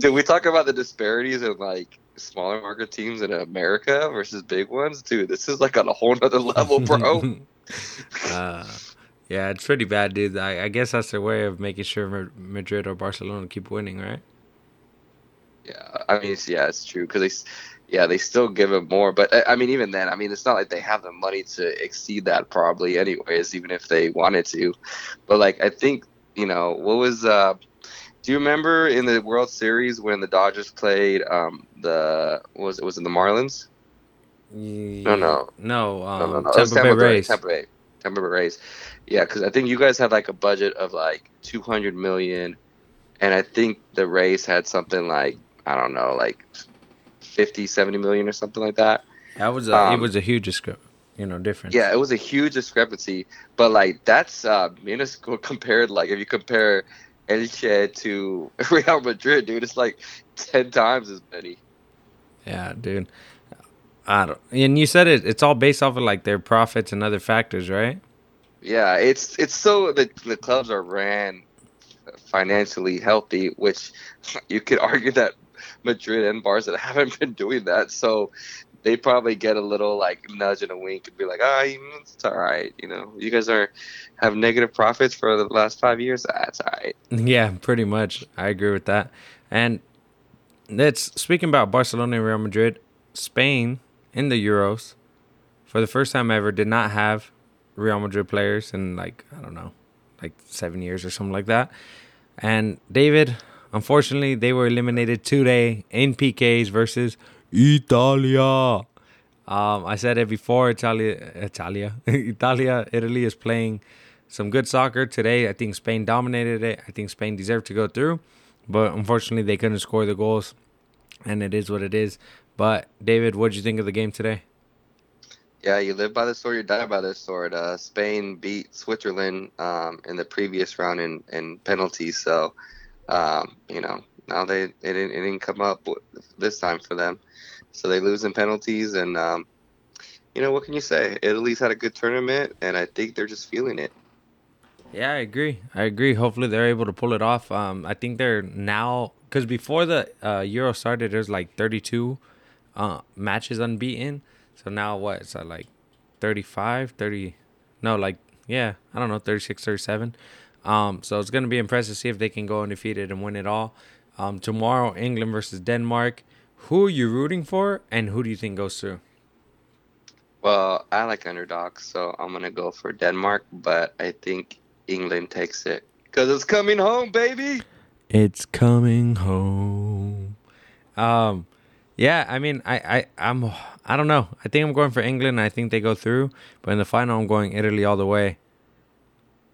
Did we talk about the disparities in like smaller market teams in America versus big ones? Dude, this is like on a whole nother level, bro. uh, yeah, it's pretty bad, dude. I, I guess that's their way of making sure Madrid or Barcelona keep winning, right? yeah, I mean, it's, yeah, it's true because they, yeah, they still give him more. But I- I mean, even then, I mean, it's not like they have the money to exceed that probably, anyways, even if they wanted to. But like, I think you know what was. uh do you remember in the World Series when the Dodgers played um, the was it was it the Marlins? No, no. no. Um, no, no, no. it was Tampa Bay Rays. Tampa Bay. Tampa Bay Rays. Yeah, because I think you guys had like a budget of like 200 million, and I think the Rays had something like I don't know, like 50, 70 million or something like that. That was a, it Um, was a huge discre- you know difference. Yeah, it was a huge discrepancy, but like that's uh, minuscule compared. Like if you compare Elche to Real Madrid, dude, it's like 10 times as many. yeah, dude. I don't. And you said it. It's all based off of like their profits and other factors, right? Yeah, it's it's so the the clubs are ran financially healthy, which you could argue that Madrid and Barca haven't been doing that. So they probably get a little like nudge and a wink and be like, ah, know, it's all right. You know, you guys are have negative profits for the last five years. That's all right. Yeah, pretty much. I agree with that. And that's speaking about Barcelona and Real Madrid, Spain in the Euros for the first time ever did not have Real Madrid players in like I don't know, like 7 years or something like that. And David, unfortunately, they were eliminated today in PKs versus Italia. Um, I said it before. Italia, Italia, Italia, Italy is playing some good soccer today. I think Spain dominated it. I think Spain deserved to go through, but unfortunately they couldn't score the goals, and it is what it is. But David, what did you think of the game today? Yeah, you live by the sword, you die by the sword. Uh, Spain beat Switzerland um, in the previous round in, in penalties, so um, you know now they it didn't, it didn't come up w- this time for them, so they lose in penalties, and um, you know what can you say? Italy's had a good tournament, and I think they're just feeling it. Yeah, I agree. I agree. Hopefully they're able to pull it off. Um, I think they're now because before the uh, Euro started, there's like 32 uh, matches unbeaten. So now what? It's at like 35, 30. No, like yeah, I don't know, 36, 37. Um, so it's gonna be impressive to see if they can go undefeated and win it all. Um, tomorrow, England versus Denmark. Who are you rooting for, and who do you think goes through? Well, I like underdogs, so I'm gonna go for Denmark, but I think England takes it because it's coming home, baby. It's coming home. Um, yeah, I mean, I, I, I'm, I don't know. I think I'm going for England. I think they go through, but in the final, I'm going Italy all the way.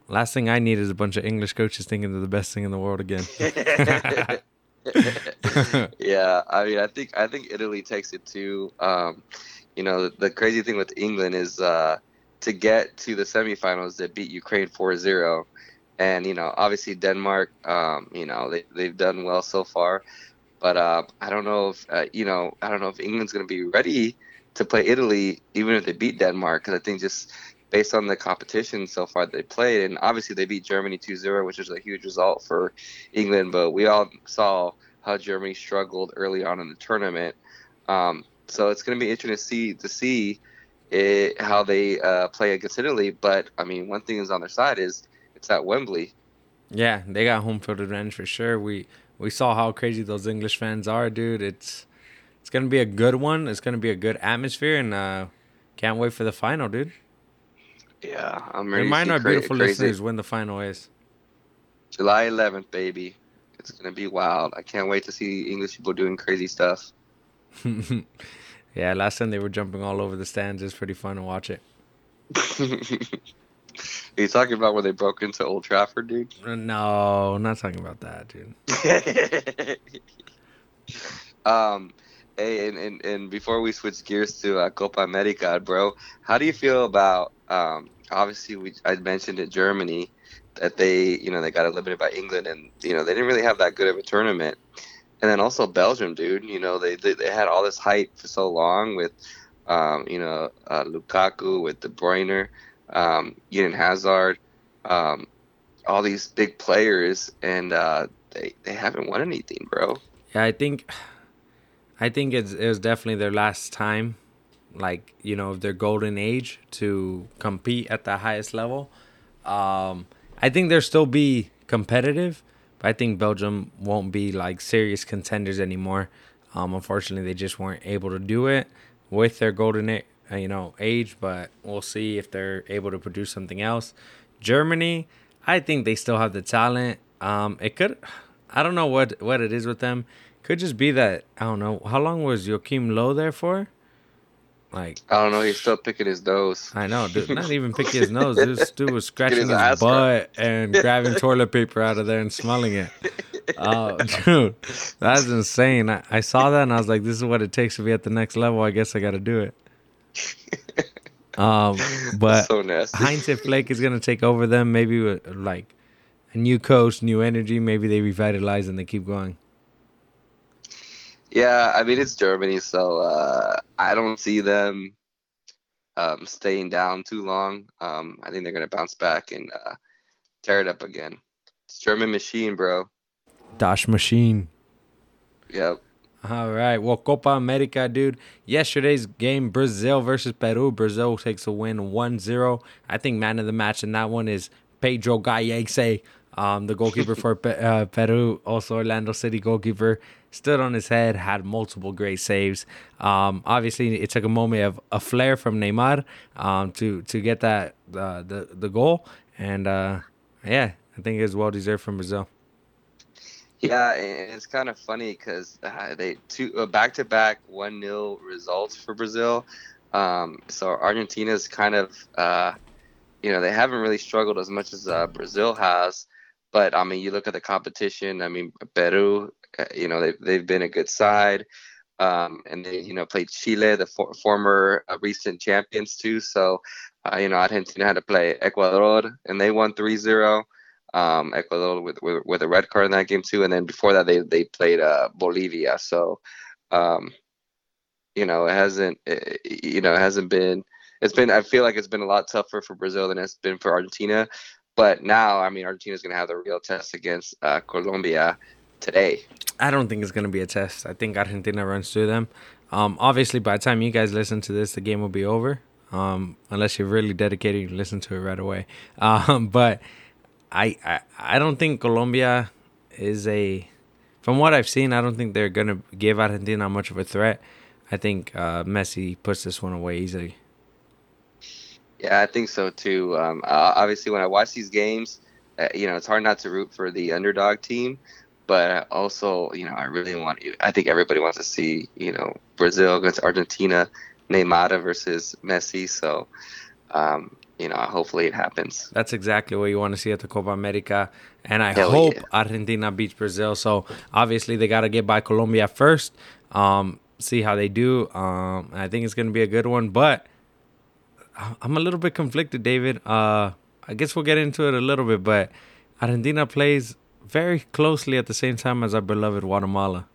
Last thing I need is a bunch of English coaches thinking they're the best thing in the world again. yeah, I mean, I think I think Italy takes it too. Um, you know, the, the crazy thing with England is uh, to get to the semifinals, they beat Ukraine 4-0. and you know, obviously Denmark, um, you know, they they've done well so far, but uh, I don't know if uh, you know, I don't know if England's going to be ready to play Italy, even if they beat Denmark, because I think just based on the competition so far they played, and obviously they beat Germany 2-0, which is a huge result for England. But we all saw how Germany struggled early on in the tournament. Um, so it's going to be interesting to see to see it, how they uh, play against Italy. But I mean, one thing is on their side is it's at Wembley. Yeah, they got home field advantage for sure. We we saw how crazy those English fans are, dude. It's it's gonna be a good one. It's gonna be a good atmosphere, and uh, can't wait for the final, dude. Yeah, I'm ready. Remind our cra- beautiful crazy. listeners when the final is. July 11th, baby. It's gonna be wild. I can't wait to see English people doing crazy stuff. yeah, last time they were jumping all over the stands. It's pretty fun to watch it. Are you talking about where they broke into Old Trafford, dude? Uh, No, not talking about that, dude. um, hey, and, and, and before we switch gears to uh, Copa America, bro, how do you feel about? Um, obviously, we I mentioned in Germany, that they you know they got eliminated by England, and you know they didn't really have that good of a tournament. And then also Belgium, dude. You know they they, they had all this hype for so long with, um, you know, uh, Lukaku with De Bruyne, um, Eden Hazard, um, all these big players, and uh, they they haven't won anything, bro. Yeah, I think, I think it's it was definitely their last time, like you know, their golden age to compete at the highest level. Um, I think they'll still be competitive, but I think Belgium won't be like serious contenders anymore. Um, unfortunately, they just weren't able to do it with their golden, uh, you know, age. But we'll see if they're able to produce something else. Germany, I think they still have the talent. Um, it could, I don't know what what it is with them. Could just be that I don't know how long was Joachim Low there for. Like I don't know. He's still picking his nose. I know, dude, not even picking his nose. This dude was scratching his his, butt and grabbing toilet paper out of there and smelling it. Oh, dude, that's insane. I, I saw that and I was like, this is what it takes to be at the next level. I guess I got to do it. Um, but so nasty. Heinz Flick is gonna take over them. Maybe with like a new coach, new energy. Maybe they revitalize and they keep going. Yeah, I mean it's Germany, so uh, I don't see them um, staying down too long. Um, I think they're gonna bounce back and uh, tear it up again. It's German machine, bro. Dash machine. Yep. All right. Well, Copa America, dude. Yesterday's game, Brazil versus Peru. Brazil takes a win 1-0. I think man of the match in that one is Pedro Gallese, um, the goalkeeper for Pe- uh, Peru, also Orlando City goalkeeper. Stood on his head, had multiple great saves. Um, obviously, it took a moment of a flare from Neymar um, to to get that uh, the the goal, and uh, yeah, I think it was well deserved from Brazil. Yeah, it's kind of funny because uh, they two uh, back-to-back one 0 results for Brazil. Um, so Argentina's kind of, uh, you know, they haven't really struggled as much as uh, Brazil has. But I mean, you look at the competition. I mean, Peru, you know, they've they've been a good side, um, and they you know played Chile, the for, former uh, recent champions too. So, uh, you know, Argentina had to play Ecuador, and they won 3-0 um, Ecuador with, with with a red card in that game too, and then before that they they played uh, Bolivia. So, um, you know, it hasn't it, you know it hasn't been it's been I feel like it's been a lot tougher for Brazil than it's been for Argentina. But now, I mean, Argentina's going to have the real test against uh, Colombia today. I don't think it's going to be a test. I think Argentina runs through them. Um, obviously, by the time you guys listen to this, the game will be over. Um, unless you're really dedicated, you listen to it right away. Um, but I, I I don't think Colombia is a. From what I've seen, I don't think they're gonna give Argentina much of a threat. I think uh, Messi puts this one away easily. Yeah, I think so too. Um, obviously, when I watch these games, uh, you know, it's hard not to root for the underdog team. But I also, you know, I really want. you. I think everybody wants to see, you know, Brazil against Argentina, Neymar versus Messi. So, um, you know, hopefully it happens. That's exactly what you want to see at the Copa America. And I Hell hope yeah. Argentina beats Brazil. So obviously they got to get by Colombia first. Um, see how they do. Um, I think it's going to be a good one. But I'm a little bit conflicted, David. Uh, I guess we'll get into it a little bit. But Argentina plays very closely at the same time as our beloved Guatemala.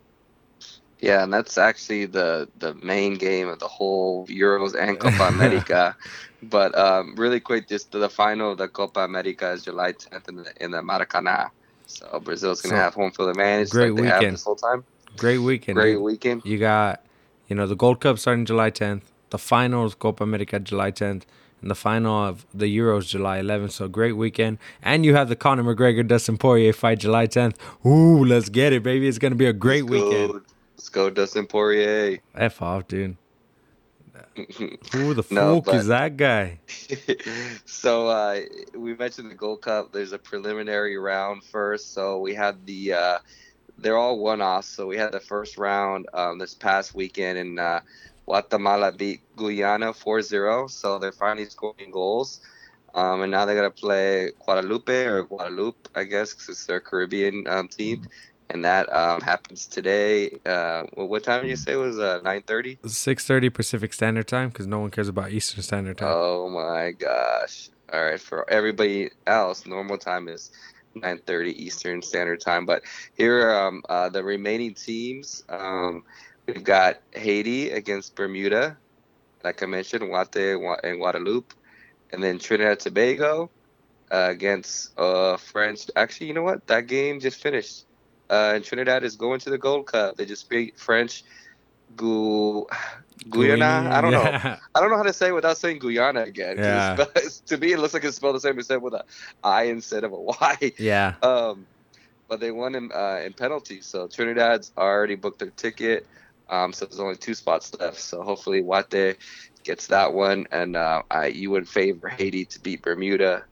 Yeah, and that's actually the the main game of the whole Euros and Copa America. but um, really quick, just the final of the Copa America is July 10th in the, in the Maracana. So Brazil's gonna So, have home field advantage great like weekend. this whole time. Great weekend. Great dude. weekend. You got, you know, the Gold Cup starting July 10th, the finals Copa America July 10th, and the final of the Euros July 11th. So great weekend, and you have the Conor McGregor Dustin Poirier fight July 10th. Ooh, let's get it, baby! It's gonna be a great Let's go- weekend. Let's go, Dustin Poirier. F off, dude. Who the No, fuck is that guy? so uh, we mentioned the Gold Cup. There's a preliminary round first. So we had the uh, they're all one offs. So we had the first round um, this past weekend, and uh, Guatemala beat Guyana 4-0. So they're finally scoring goals. Um, and now they're gonna play Guadalupe or Guadalupe, I guess, because it's their Caribbean um, team. And that um, happens today. Uh, what time did you say it was? Uh, 9:30. 6:30 Pacific Standard Time, because no one cares about Eastern Standard Time. Oh my gosh. All right, for everybody else, normal time is 9:30 Eastern Standard Time. But here are um, uh, the remaining teams. We've got Haiti against Bermuda, like I mentioned, Guate and Guadeloupe, and then Trinidad and Tobago uh, against uh, French. Actually, you know what? That game just finished. Uh, and Trinidad is going to the Gold Cup. They just beat French. Gu- Guyana. I don't know. Yeah. I don't know how to say it without saying Guyana again. Yeah. it's to me, it looks like it's spelled the same except with a I instead of a Y. yeah. Um, but they won in, uh, in penalties. So Trinidad's already booked their ticket. Um, so there's only two spots left. So hopefully Guate gets that one. And uh, I, you would favor Haiti to beat Bermuda.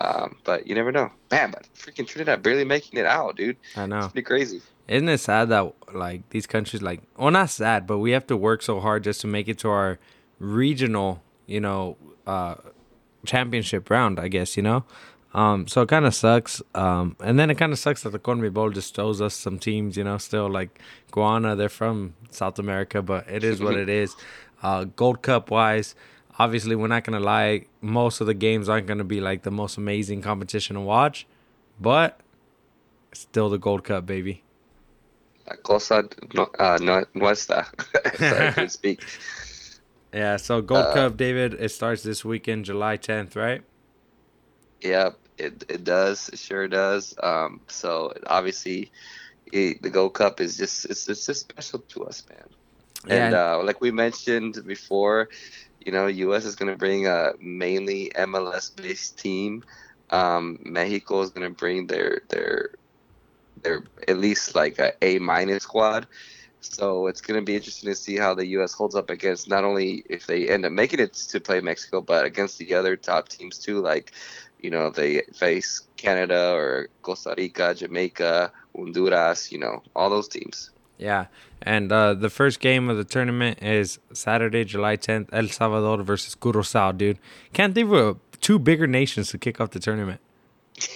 Um, but you never know. Man, but freaking Trinidad barely making it out, dude. I know. It's pretty crazy. Isn't it sad that like these countries like well not sad, but we have to work so hard just to make it to our regional, you know, uh championship round, I guess, you know? Um so it kinda sucks. Um and then it kinda sucks that the CONMEBOL just throws us some teams, you know, still like Guana, they're from South America, but it is what it is. Uh Gold Cup wise, obviously we're not gonna lie, most of the games aren't gonna be like the most amazing competition to watch, but still the Gold Cup, baby. Cosa no, uh, no, nuestra. Sorry, I couldn't speak. Yeah, so Gold Uh, Cup, David, it starts this weekend, July 10th, right? Yep, it it does. It sure does. Um, so obviously, it, the Gold Cup is just it's, it's just special to us, man. And uh, like we mentioned before, you know, U.S. is going to bring a mainly MLS-based team. Um, Mexico is going to bring their their their at least like a A minus squad. So it's going to be interesting to see how the U.S. holds up against not only if they end up making it to play Mexico, but against the other top teams too. Like, you know, they face Canada or Costa Rica, Jamaica, Honduras. You know, all those teams. Yeah. And uh, the first game of the tournament is Saturday, July 10th, El Salvador versus Curacao, dude. Can't think of two bigger nations to kick off the tournament.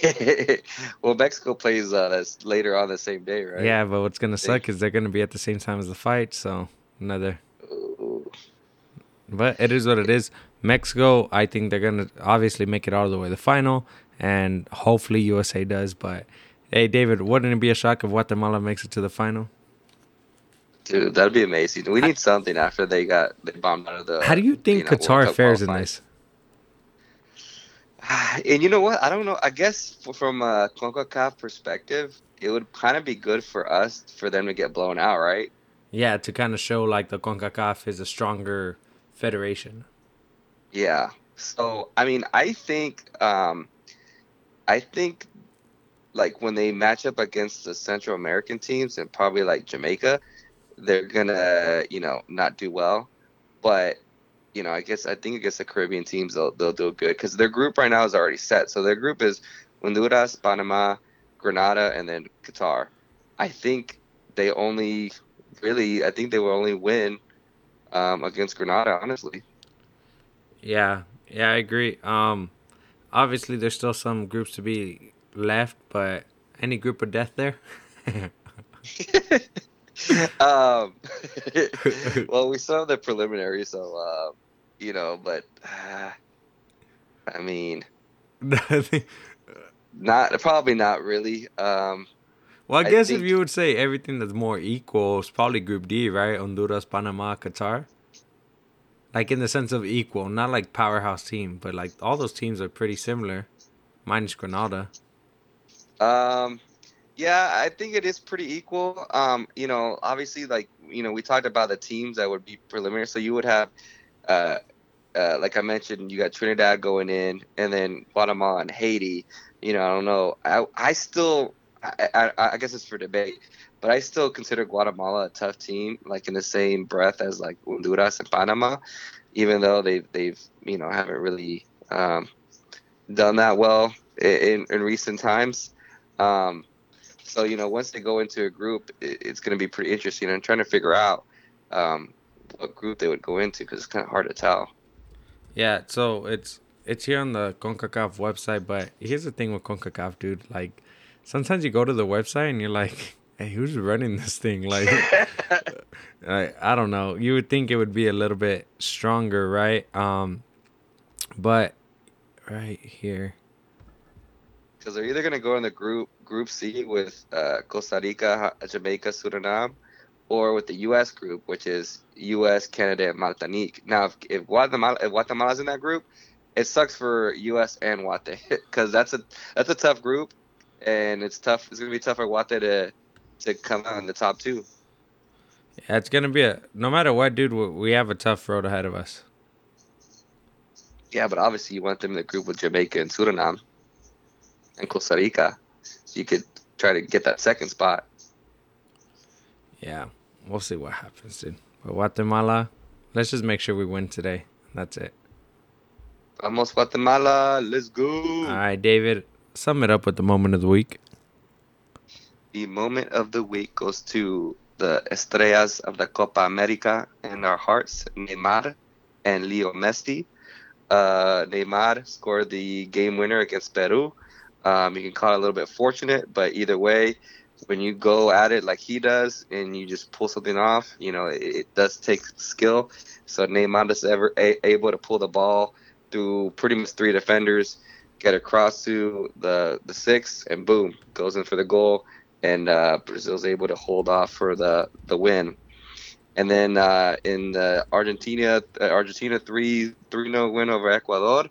well, Mexico plays uh, later on the same day, right? Yeah, but what's going to suck is they're going to be at the same time as the fight, so another. Ooh. But it is what it is. Mexico, I think they're going to obviously make it all the way to the final, and hopefully USA does. But hey, David, wouldn't it be a shock if Guatemala makes it to the final? Dude, that'd be amazing. We need something after they got they bombed out of the. How do you think know, Qatar fares in this? And you know what? I don't know. I guess from a CONCACAF perspective, it would kind of be good for us for them to get blown out, right? Yeah, to kind of show like the CONCACAF is a stronger federation. Yeah. So I mean, I think, um, I think, like when they match up against the Central American teams and probably like Jamaica, they're gonna, you know, not do well. But you know, I guess I think against the Caribbean teams they'll they'll do good because their group right now is already set. So their group is Honduras, Panama, Grenada, and then Qatar. I think they only really, I think they will only win um, against Granada. Honestly, Yeah, yeah, I agree. Um, obviously, there's still some groups to be left, but any group of death there? um, well, we saw the preliminary, so uh, you know, but uh, I mean, not probably not really. Um, well, I I guess if you would say everything that's more equal, it's probably Group D, right? Honduras, Panama, Qatar. Like in the sense of equal, not like powerhouse team, but like all those teams are pretty similar, minus Granada. Um, yeah, I think it is pretty equal. Um, you know, obviously, like you know, we talked about the teams that would be preliminary. So you would have, uh, uh, like I mentioned, you got Trinidad going in, and then Guatemala and Haiti. You know, I don't know. I I still, I, I, I guess it's for debate, but I still consider Guatemala a tough team, like in the same breath as like Honduras and Panama, even though they they've you know haven't really um, done that well in in recent times. Um, so you know, once they go into a group, it, it's going to be pretty interesting. I'm trying to figure out um, what group they would go into because it's kind of hard to tell. Yeah, so it's it's here on the CONCACAF website, but here's the thing with CONCACAF, dude. Like, sometimes you go to the website and you're like, hey, who's running this thing? Like, I, I don't know. You would think it would be a little bit stronger, right? Um, but right here, Because they're either going to go in the group Group C with uh, Costa Rica, Jamaica, Suriname, or with the U.S. group, which is U.S., Canada, and Martinique. Now, if, if Guatemala if Guatemala's in that group, it sucks for U.S. and Guate because that's a that's a tough group, and it's tough. It's going to be tough for Guate to to come out in the top two. yeah, it's gonna be a no matter what, dude. We, have a tough road ahead of us. Yeah, but obviously you want them in the group with Jamaica and Suriname and Costa Rica, so you could try to get that second spot. Yeah, we'll see what happens, dude. But Guatemala, let's just make sure we win today. That's it. Vamos Guatemala, let's go. All right, David, sum it up with the moment of the week. The moment of the week goes to the estrellas of the Copa America in our hearts, Neymar and Leo Messi. Uh, Neymar scored the game winner against Peru. Um, you can call it a little bit fortunate, but either way, when you go at it like he does and you just pull something off, you know, it, it does take skill. So Neymar is ever a- able to pull the ball through pretty much three defenders, get across to the the six, and boom, goes in for the goal and uh, Brazil's able to hold off for the the win. And then uh, in the Argentina uh, Argentina three three no win over Ecuador,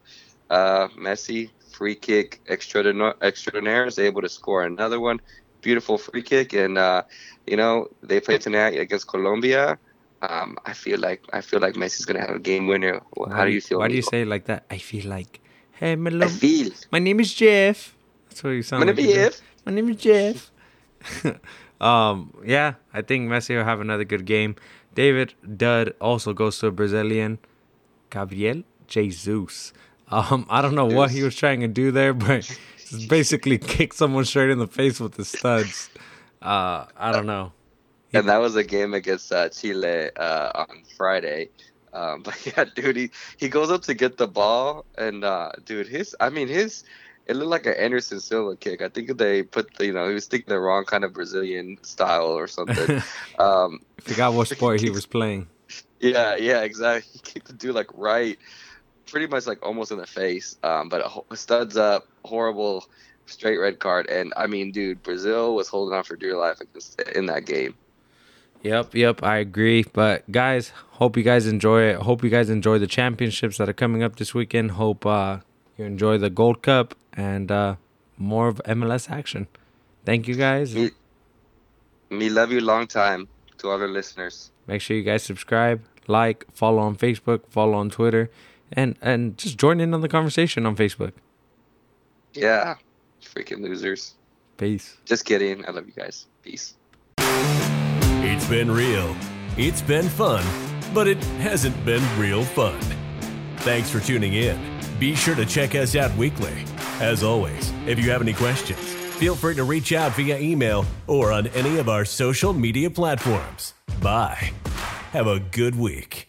uh, Messi free kick extraordinaire, extraordinaire is able to score another one. Beautiful free kick, and uh, you know they play tonight against Colombia. Um, I feel like I feel like Messi's gonna have a game winner. How do you feel? Why do you say it like that? I feel like, hey, my, I feel. my name is Jeff. That's what you sound I'm like. you do. if. My name is Jeff. um, yeah, I think Messi will have another good game. David Dud also goes to a Brazilian, Gabriel Jesus. Um, I don't know what he was trying to do there, but just basically kick someone straight in the face with the studs. Uh, I don't know. and that was a game against uh, Chile uh, on Friday. Um, but yeah, dude, he, he goes up to get the ball, and uh, dude, his I mean his it looked like an Anderson Silva kick. I think they put the, you know he was thinking the wrong kind of Brazilian style or something. um, Forgot what sport he was playing. yeah, yeah, exactly. He kicked the dude like right, pretty much like almost in the face. Um, but a studs up, horrible, straight red card. And I mean, dude, Brazil was holding on for dear life in that game. Yep, yep, I agree. But guys, hope you guys enjoy it. Hope you guys enjoy the championships that are coming up this weekend. Hope uh, you enjoy the Gold Cup and uh, more of MLS action. Thank you guys. Me, me love you long time to all our listeners. Make sure you guys subscribe, like, follow on Facebook, follow on Twitter, and and just join in on the conversation on Facebook. Yeah, freaking losers. Peace. Just kidding. I love you guys. Peace. It's been real. It's been fun, but it hasn't been real fun. Thanks for tuning in. Be sure to check us out weekly. As always, if you have any questions, Feel free to reach out via email or on any of our social media platforms. Bye. Have a good week.